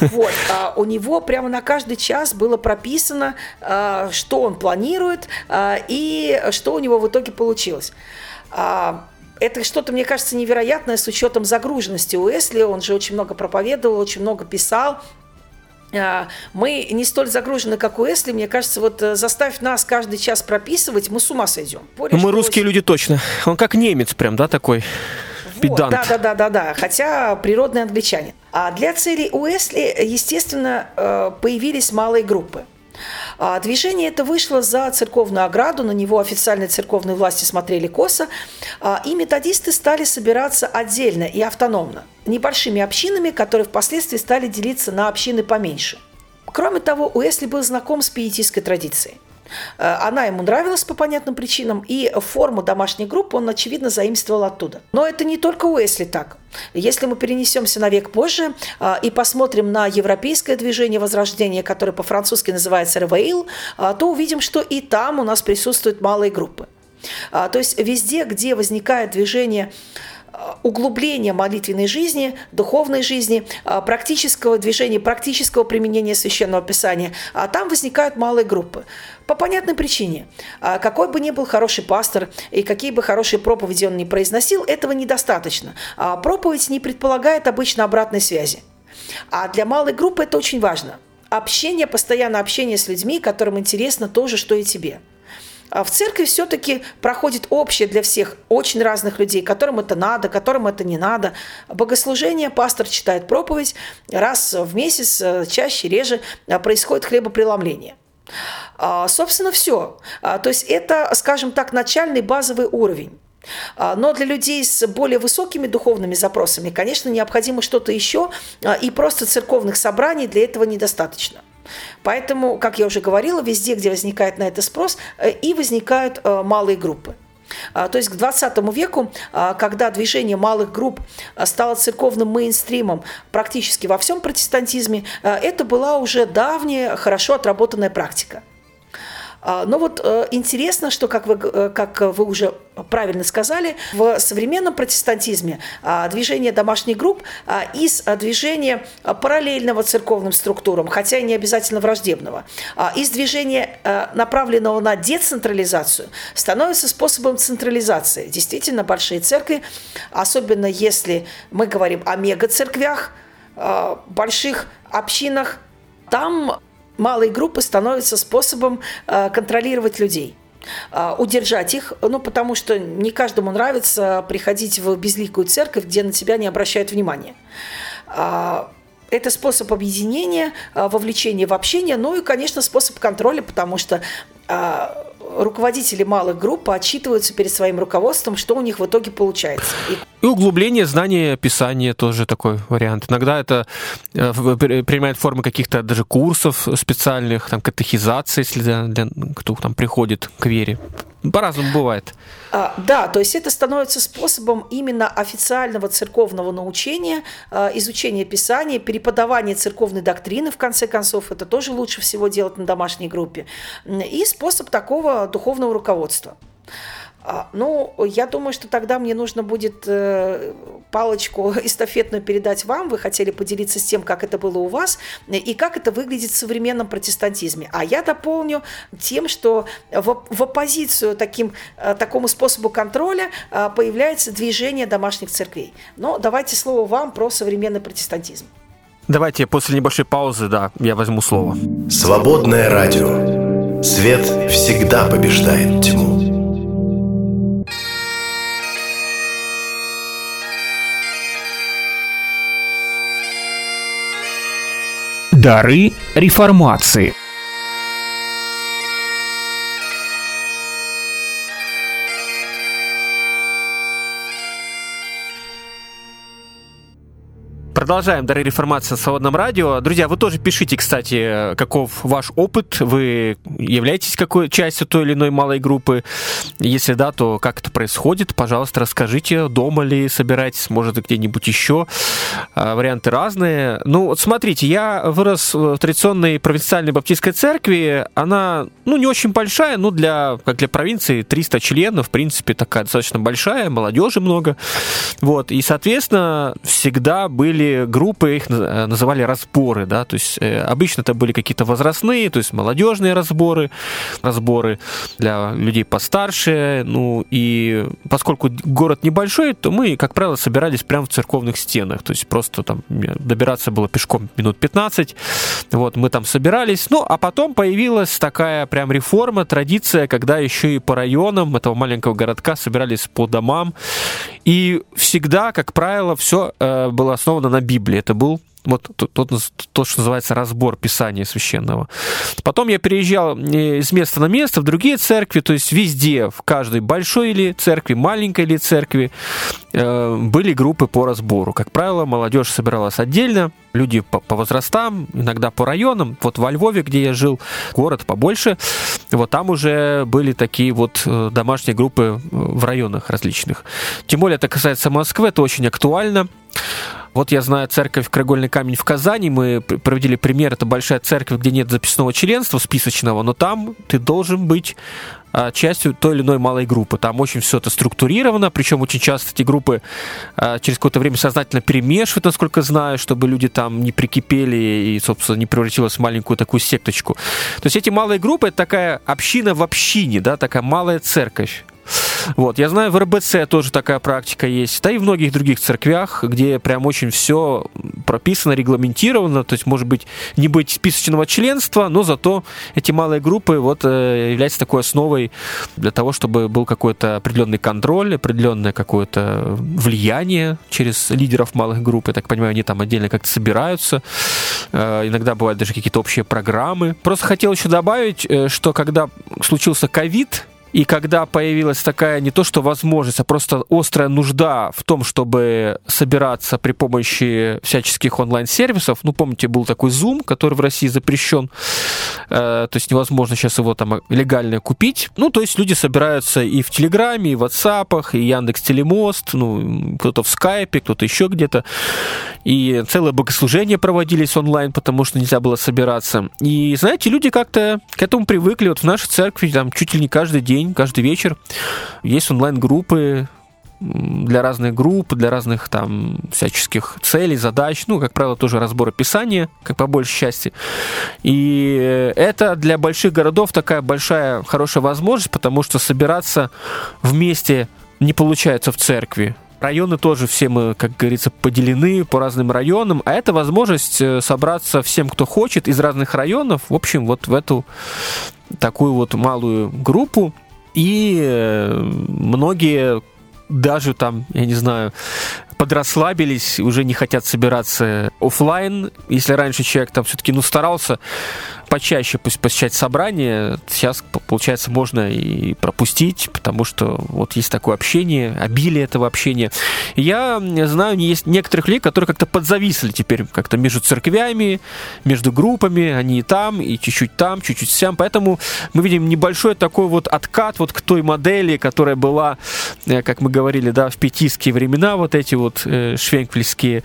Вот. А у него прямо на каждый час было прописано, а, что он планирует а, и что у него в итоге получилось. А, это что-то, мне кажется, невероятное с учетом загруженности Уэсли. Он же очень много проповедовал, очень много писал. А, мы не столь загружены, как у Эсли. Мне кажется, вот э, заставь нас каждый час прописывать, мы с ума сойдем. Поря, мы русские люди точно. Он как немец прям, да, такой? Вот, педант. Да, да, да, да, да. Хотя природный англичанин. А для целей Уэсли, естественно, э, появились малые группы. А движение это вышло за церковную ограду, на него официальные церковные власти смотрели косо, а, и методисты стали собираться отдельно и автономно, небольшими общинами, которые впоследствии стали делиться на общины поменьше. Кроме того, Уэсли был знаком с пиетистской традицией – она ему нравилась по понятным причинам, и форму домашней группы он, очевидно, заимствовал оттуда. Но это не только Уэсли так. Если мы перенесемся на век позже э, и посмотрим на европейское движение Возрождения, которое по-французски называется «Ревейл», э, то увидим, что и там у нас присутствуют малые группы. То есть везде, где возникает движение углубления молитвенной жизни, духовной жизни, практического движения, практического применения священного писания, а там возникают малые группы. По понятной причине. А, какой бы ни был хороший пастор и какие бы хорошие проповеди он ни произносил, этого недостаточно. Проповедь не предполагает обычно обратной связи. А для малой группы это очень важно. Общение, постоянное общение с людьми, которым интересно то же, что и тебе – а в церкви все-таки проходит общее для всех очень разных людей, которым это надо, которым это не надо. Богослужение, пастор читает проповедь, раз в месяц, э, чаще, реже происходит хлебопреломление. А, собственно, все. А, то есть это, скажем так, начальный базовый уровень. Но для людей с более высокими духовными запросами, конечно, необходимо что-то еще, и просто церковных собраний для этого недостаточно. Поэтому, как я уже говорила, везде, где возникает на это спрос, э, и возникают э, малые группы. А, то есть к 20 веку, а, когда движение малых групп а, стало церковным мейнстримом практически во всем протестантизме, это была уже давняя, хорошо отработанная практика. А, но вот э, интересно, что, как вы, э, как вы уже правильно сказали, в современном протестантизме а, движение домашних групп а, из движения параллельного церковным структурам, хотя и не обязательно враждебного, из движения, направленного на децентрализацию, становится способом централизации. Действительно, большие церкви, особенно если мы говорим о мегацерквях, больших общинах, там малые группы становятся способом э, контролировать людей э, удержать их, ну, потому что не каждому нравится приходить в безликую церковь, где на тебя не обращают внимания. А, это способ объединения, э, вовлечения в общение, ну и, конечно, способ контроля, потому что руководители малых групп отчитываются перед своим руководством, что у них в итоге получается. И, и углубление знания Писания тоже такой вариант. Иногда это э, принимает формы каких-то даже курсов специальных, там, катехизации, если для, для кто там приходит к вере. По-разному бывает. А, да, то есть это становится способом именно официального церковного научения, а, изучения Писания, переподавания церковной доктрины, в конце концов, это тоже лучше всего делать на домашней группе, и способ такого духовного руководства. А, ну, я думаю, что тогда мне нужно будет э, палочку эстафетную передать вам. Вы хотели поделиться с тем, как это было у вас и как это выглядит в современном протестантизме. А я дополню тем, что в, в оппозицию таким, э, такому способу контроля э, появляется движение домашних церквей. Но давайте слово вам про современный протестантизм. Давайте после небольшой паузы, да, я возьму слово. Свободное радио. Свет всегда побеждает тьму. Дары реформации. Продолжаем «Дары реформации» на Свободном радио. Друзья, вы тоже пишите, кстати, каков ваш опыт. Вы являетесь какой частью той или иной малой группы? Если да, то как это происходит? Пожалуйста, расскажите, дома ли собираетесь, может, где-нибудь еще. А, варианты разные. Ну, вот смотрите, я вырос в традиционной провинциальной баптистской церкви. Она, ну, не очень большая, но для, как для провинции 300 членов, в принципе, такая достаточно большая, молодежи много. Вот, и, соответственно, всегда были группы, их э, называли разборы, да, то есть э, обычно это были какие-то возрастные, то есть молодежные разборы, разборы для людей постарше, ну и поскольку город небольшой, то мы, как правило, собирались прямо в церковных стенах, то есть просто там добираться было пешком минут 15, вот мы там собирались, ну а потом появилась такая прям реформа, традиция, когда еще и по районам этого маленького городка собирались по домам, и всегда, как правило, все э, было основано на Библии. Это был вот то, то, то, что называется разбор Писания Священного. Потом я переезжал э, из места на место в другие церкви, то есть везде, в каждой большой или церкви, маленькой или церкви, э, были группы по разбору. Как правило, молодежь собиралась отдельно, люди по, по возрастам, иногда по районам. Вот во Львове, где я жил, город побольше, вот там уже были такие вот э, домашние группы в районах различных. Тем более это касается Москвы, это очень актуально. Вот я знаю церковь Краегольный камень в Казани, мы проводили пример, это большая церковь, где нет записного членства списочного, но там ты должен быть частью той или иной малой группы. Там очень все это структурировано, причем очень часто эти группы а, через какое-то время сознательно перемешивают, насколько знаю, чтобы люди там не прикипели и, собственно, не превратилось в маленькую такую секточку. То есть эти малые группы — это такая община в общине, да, такая малая церковь. Вот, я знаю, в РБЦ тоже такая практика есть, да и в многих других церквях, где прям очень все прописано, регламентировано, то есть, может быть, не быть списочного членства, но зато эти малые группы вот э, являются такой основой для того, чтобы был какой-то определенный контроль, определенное какое-то влияние через лидеров малых групп. Я так понимаю, они там отдельно как-то собираются. Э, иногда бывают даже какие-то общие программы. Просто хотел еще добавить, э, что когда случился ковид, и когда появилась такая не то что возможность, а просто острая нужда в том, чтобы собираться при помощи всяческих онлайн-сервисов, ну, помните, был такой Zoom, который в России запрещен, э, то есть невозможно сейчас его там легально купить. Ну, то есть люди собираются и в Телеграме, и в WhatsApp, и Яндекс Телемост, ну, кто-то в Скайпе, кто-то еще где-то. И целые богослужения проводились онлайн, потому что нельзя было собираться. И, знаете, люди как-то к этому привыкли. Вот в нашей церкви там чуть ли не каждый день день, каждый вечер. Есть онлайн-группы для разных групп, для разных там всяческих целей, задач. Ну, как правило, тоже разбор описания, как по большей части. И это для больших городов такая большая, хорошая возможность, потому что собираться вместе не получается в церкви. Районы тоже все мы, как говорится, поделены по разным районам, а это возможность э, собраться всем, кто хочет, из разных районов, в общем, вот в эту такую вот малую группу, и э, многие даже там, я не знаю, подрасслабились, уже не хотят собираться офлайн. Если раньше человек там все-таки ну старался почаще пусть посещать собрания. Сейчас, получается, можно и пропустить, потому что вот есть такое общение, обилие этого общения. Я знаю, есть некоторых людей, которые как-то подзависли теперь как-то между церквями, между группами, они и там, и чуть-чуть там, чуть-чуть сям. Поэтому мы видим небольшой такой вот откат вот к той модели, которая была, э, как мы говорили, да, в пятийские времена, вот эти вот э, швенквельские,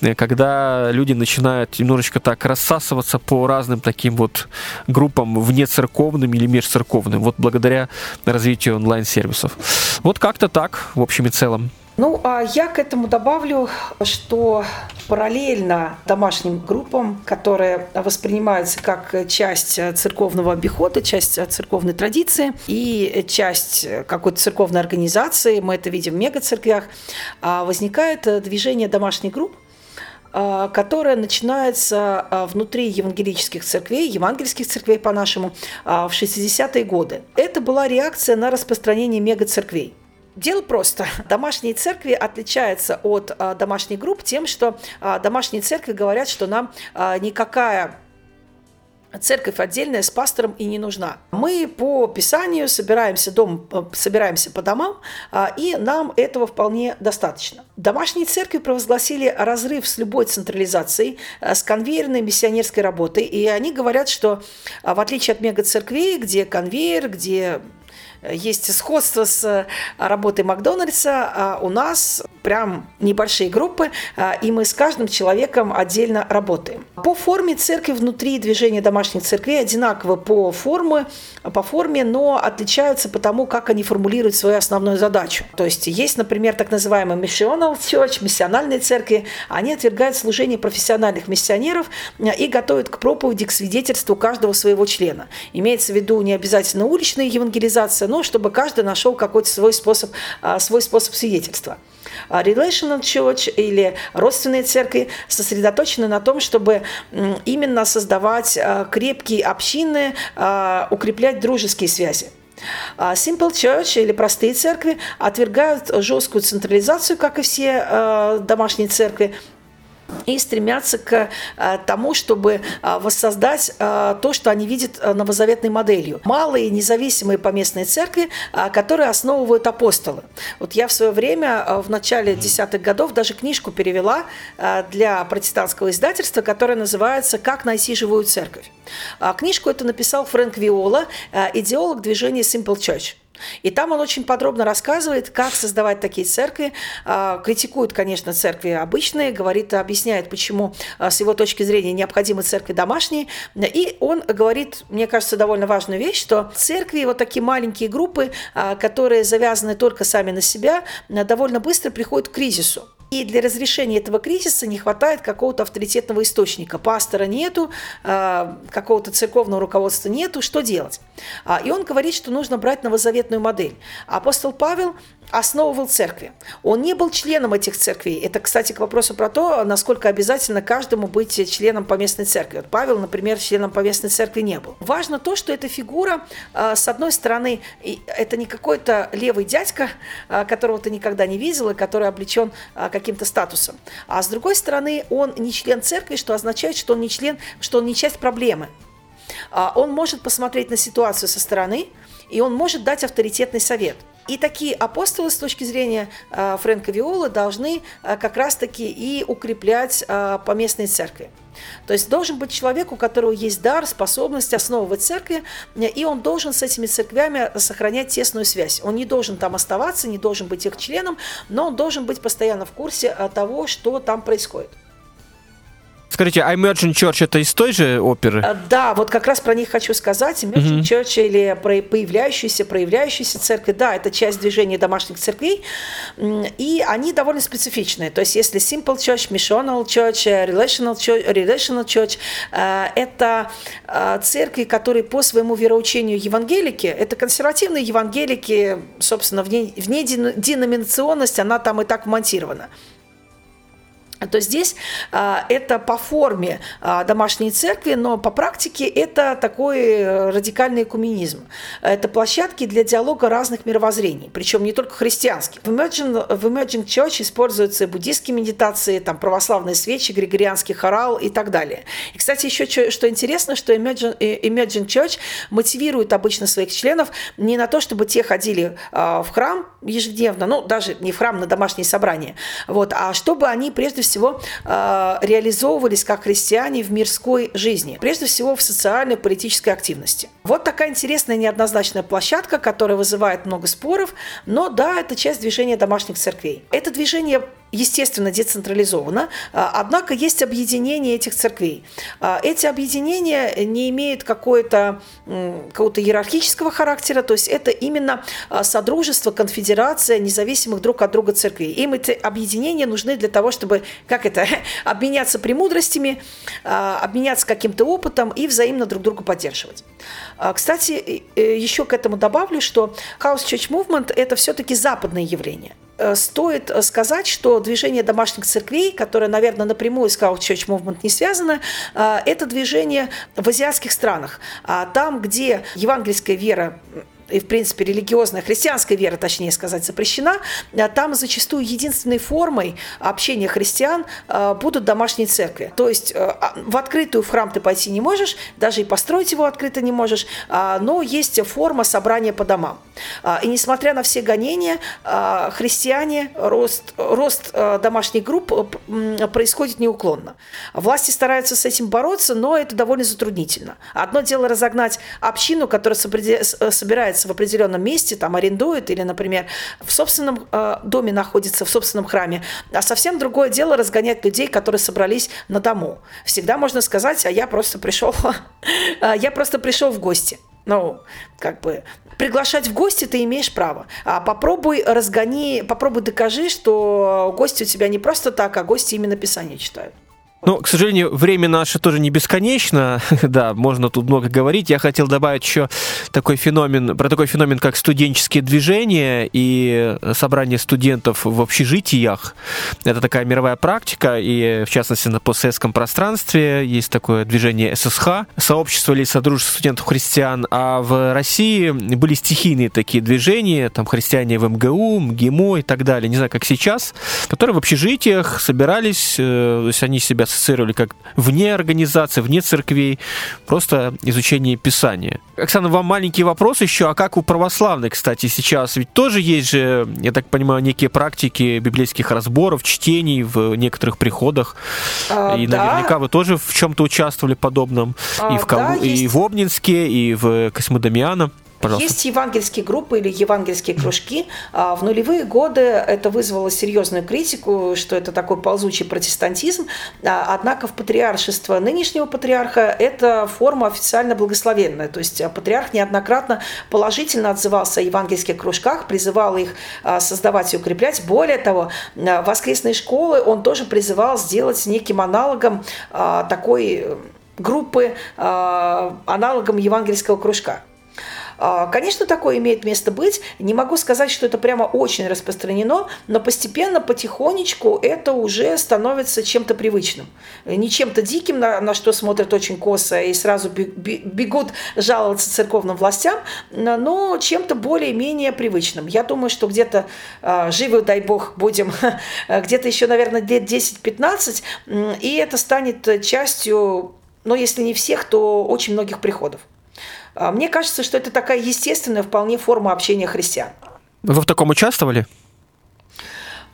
э, когда люди начинают немножечко так рассасываться по разным таким вот вот группам вне церковным или межцерковным, вот благодаря развитию онлайн-сервисов. Вот как-то так, в общем и целом. Ну, а я к этому добавлю, что параллельно домашним группам, которые воспринимаются как часть церковного обихода, часть церковной традиции и часть какой-то церковной организации, мы это видим в мегацерквях, а возникает движение домашних групп, а, которая начинается а, внутри евангелических церквей, евангельских церквей по-нашему, в 60-е годы. Это была реакция на распространение мегацерквей. Дело просто. Домашние церкви отличаются от домашних групп тем, что домашние церкви говорят, что нам никакая церковь отдельная с пастором и не нужна. Мы по Писанию собираемся, дом, э, собираемся по домам, а, и нам этого вполне достаточно. Домашние церкви провозгласили разрыв с любой централизацией, э, с конвейерной миссионерской работой, и они говорят, что а, в отличие от мегацерквей, где конвейер, где есть сходство с э, работой Макдональдса. А у нас прям небольшие группы, а, и мы с каждым человеком отдельно работаем. По форме церкви внутри движения домашних церквей одинаковы по форме, по форме, но отличаются по тому, как они формулируют свою основную задачу. То есть есть, например, так называемый missional church, миссиональные церкви. Они отвергают служение профессиональных миссионеров э, и готовят к проповеди, к свидетельству каждого своего члена. Имеется в виду не обязательно уличная евангелизация, но чтобы каждый нашел какой-то свой способ, а, свой способ свидетельства. А, relational Church или родственные церкви сосредоточены на том, чтобы именно создавать а, крепкие общины, укреплять дружеские связи. Simple Church или простые церкви отвергают жесткую централизацию, как и все домашние церкви, и стремятся к э, тому, чтобы э, воссоздать э, то, что они видят новозаветной моделью. Малые независимые поместные церкви, которые основывают апостолы. Вот я в свое время, в начале десятых годов, даже книжку перевела для протестантского издательства, которая называется «Как найти живую церковь». Книжку это написал Фрэнк Виола, идеолог движения Simple Church. И там он очень подробно рассказывает, как создавать такие церкви, а, критикует, конечно, церкви обычные, говорит, объясняет, почему а, с его точки зрения необходимы церкви домашние. И он говорит, мне кажется, довольно важную вещь, что церкви, вот такие маленькие группы, а, которые завязаны только сами на себя, довольно быстро приходят к кризису. И для разрешения этого кризиса не хватает какого-то авторитетного источника. Пастора нету, а, какого-то церковного руководства нету. Что делать? А, и он говорит, что нужно брать новозаветную модель. Апостол Павел основывал церкви. Он не был членом этих церквей. Это, кстати, к вопросу про то, насколько обязательно каждому быть членом поместной церкви. Вот Павел, например, членом поместной церкви не был. Важно то, что эта фигура, а, с одной стороны, это не какой-то левый дядька, которого ты никогда не видел, и который облечен каким-то статусом. А с другой стороны, он не член церкви, что означает, что он не член, что он не часть проблемы. А он может посмотреть на ситуацию со стороны, и он может дать авторитетный совет – и такие апостолы с точки зрения э, Фрэнка Виола должны э, как раз-таки и укреплять э, поместные церкви. То есть должен быть человек, у которого есть дар, способность основывать церкви, и он должен с этими церквями сохранять тесную связь. Он не должен там оставаться, не должен быть их членом, но он должен быть постоянно в курсе того, что там происходит. Скажите, а Emerging Church это из той же оперы? А, да, вот как раз про них хочу сказать. Emerging uh-huh. Church или появляющиеся, проявляющиеся церкви, да, это часть движения домашних церквей, и они довольно специфичные. То есть если Simple Church, Missional Church, Relational Church, Relational Church э, это э, церкви, которые по своему вероучению евангелики, это консервативные евангелики, собственно, вне, вне деноминационность, она там и так вмонтирована то здесь а, это по форме а, домашней церкви, но по практике это такой э, радикальный экуменизм. Это площадки для диалога разных мировоззрений, причем не только христианских. В Emerging, в Emerging Church используются буддийские медитации, там, православные свечи, григорианский хорал и так далее. И, кстати, еще что, интересно, что Emerging, э, Emerging Church мотивирует обычно своих членов не на то, чтобы те ходили а, в храм ежедневно, ну, даже не в храм, на домашние собрания, вот, а чтобы они прежде всего всего э, реализовывались как христиане в мирской жизни, прежде всего в социальной политической активности. Вот такая интересная неоднозначная площадка, которая вызывает много споров, но да, это часть движения домашних церквей. Это движение естественно, децентрализовано, а, однако есть объединение этих церквей. А, эти объединения не имеют какого-то какого иерархического характера, то есть это именно а, содружество, конфедерация независимых друг от друга церквей. Им эти объединения нужны для того, чтобы, как это, обменяться премудростями, обменяться каким-то опытом и взаимно друг друга поддерживать. Кстати, еще к этому добавлю, что House Church Movement – это все-таки западное явление. Э, стоит э, сказать, что движение домашних церквей, которое, наверное, напрямую с Scout Church Movement не связано, э, это движение в азиатских странах. А там, где евангельская вера и, в принципе, религиозная, христианская вера, точнее сказать, запрещена, там зачастую единственной формой общения христиан будут домашние церкви. То есть а, в открытую в храм ты пойти не можешь, даже и построить его открыто не можешь, но есть форма собрания по домам. И несмотря на все гонения, христиане, рост, рост домашних групп происходит неуклонно. Власти стараются с этим бороться, но это довольно затруднительно. Одно дело разогнать общину, которая собирается в определенном месте, там арендует или, например, в собственном э, доме находится, в собственном храме, а совсем другое дело разгонять людей, которые собрались на дому. Всегда можно сказать, а я просто пришел, а я просто пришел в гости. Ну, как бы приглашать в гости ты имеешь право. А попробуй разгони, попробуй докажи, что гости у тебя не просто так, а гости именно Писание читают. Ну, к сожалению, время наше тоже не бесконечно. да, можно тут много говорить. Я хотел добавить еще такой феномен, про такой феномен, как студенческие движения и собрание студентов в общежитиях. Это такая мировая практика, и в частности на постсоветском пространстве есть такое движение ССХ, сообщество или содружество студентов христиан, а в России были стихийные такие движения, там христиане в МГУ, МГИМО и так далее, не знаю, как сейчас, которые в общежитиях собирались, э, то есть они себя ассоциировали как вне организации, вне церквей, просто изучение Писания. Оксана, вам маленький вопрос еще, а как у православных, кстати, сейчас? Ведь тоже есть же, я так понимаю, некие практики библейских разборов, чтений в некоторых приходах. А, и да. наверняка вы тоже в чем-то участвовали подобном. А, и, в Кол... да, и в Обнинске, и в Космодемьяно. Пожалуйста. Есть евангельские группы или евангельские кружки. А, в нулевые годы это вызвало серьезную критику, что это такой ползучий протестантизм. А, однако в патриаршество нынешнего патриарха это форма официально благословенная. То есть патриарх неоднократно положительно отзывался о евангельских кружках, призывал их а, создавать и укреплять. Более того, воскресные школы он тоже призывал сделать неким аналогом такой группы, аналогом евангельского кружка. А, конечно, такое имеет место быть. Не могу сказать, что это прямо очень распространено, но постепенно, потихонечку это уже становится чем-то привычным. Не чем-то диким, на, на что смотрят очень косо и сразу бегут жаловаться церковным властям, но чем-то более-менее привычным. Я думаю, что где-то а, живы, дай бог, будем где-то еще, наверное, лет 10-15, и это станет частью, ну, если не всех, то очень многих приходов. А, мне кажется, что это такая естественная вполне форма общения христиан. Вы в таком участвовали?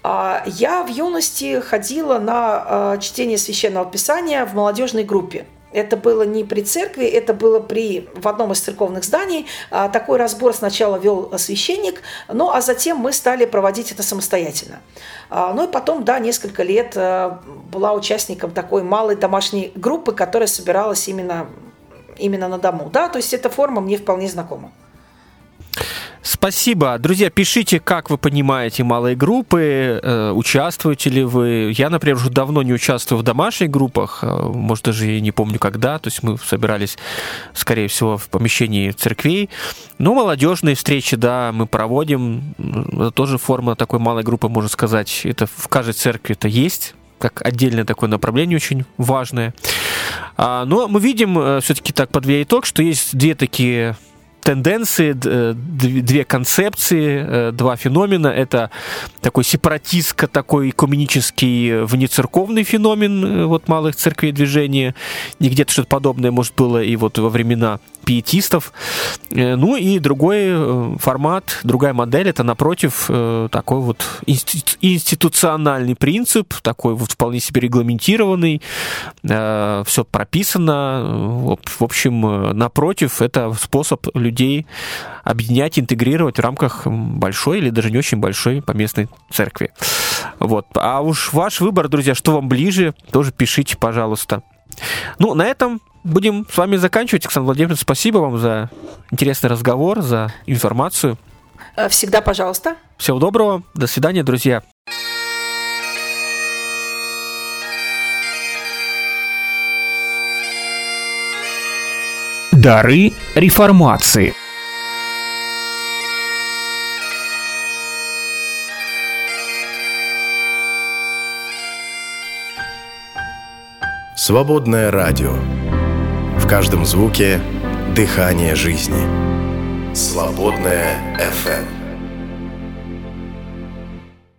А, я в юности ходила на а, чтение священного писания в молодежной группе. Это было не при церкви, это было при, в одном из церковных зданий. Такой разбор сначала вел священник, ну а затем мы стали проводить это самостоятельно. Ну и потом, да, несколько лет была участником такой малой домашней группы, которая собиралась именно именно на дому. Да, то есть эта форма мне вполне знакома. Спасибо. Друзья, пишите, как вы понимаете малые группы, э, участвуете ли вы. Я, например, уже давно не участвую в домашних группах, э, может, даже и не помню когда, то есть мы собирались, скорее всего, в помещении церквей. Но молодежные встречи, да, мы проводим. Это тоже форма такой малой группы, можно сказать. Это в каждой церкви это есть, как отдельное такое направление очень важное. А, но мы видим э, все-таки так подвея итог, что есть две такие тенденции, э, две концепции, э, два феномена. Это такой сепаратистско, такой экуменический внецерковный феномен вот малых церквей движения. И где-то что-то подобное, может, было и вот во времена пиетистов. Э, ну и другой э, формат, другая модель, это напротив э, такой вот институциональный принцип, такой вот вполне себе регламентированный, все прописано. В общем, напротив, это способ людей объединять, интегрировать в рамках большой или даже не очень большой поместной церкви. Вот. А уж ваш выбор, друзья, что вам ближе, тоже пишите, пожалуйста. Ну, на этом будем с вами заканчивать. Александр Владимирович, спасибо вам за интересный разговор, за информацию. Э, всегда пожалуйста. Всего доброго. До свидания, друзья. Дары реформации. Свободное радио каждом звуке дыхание жизни. Свободная FM.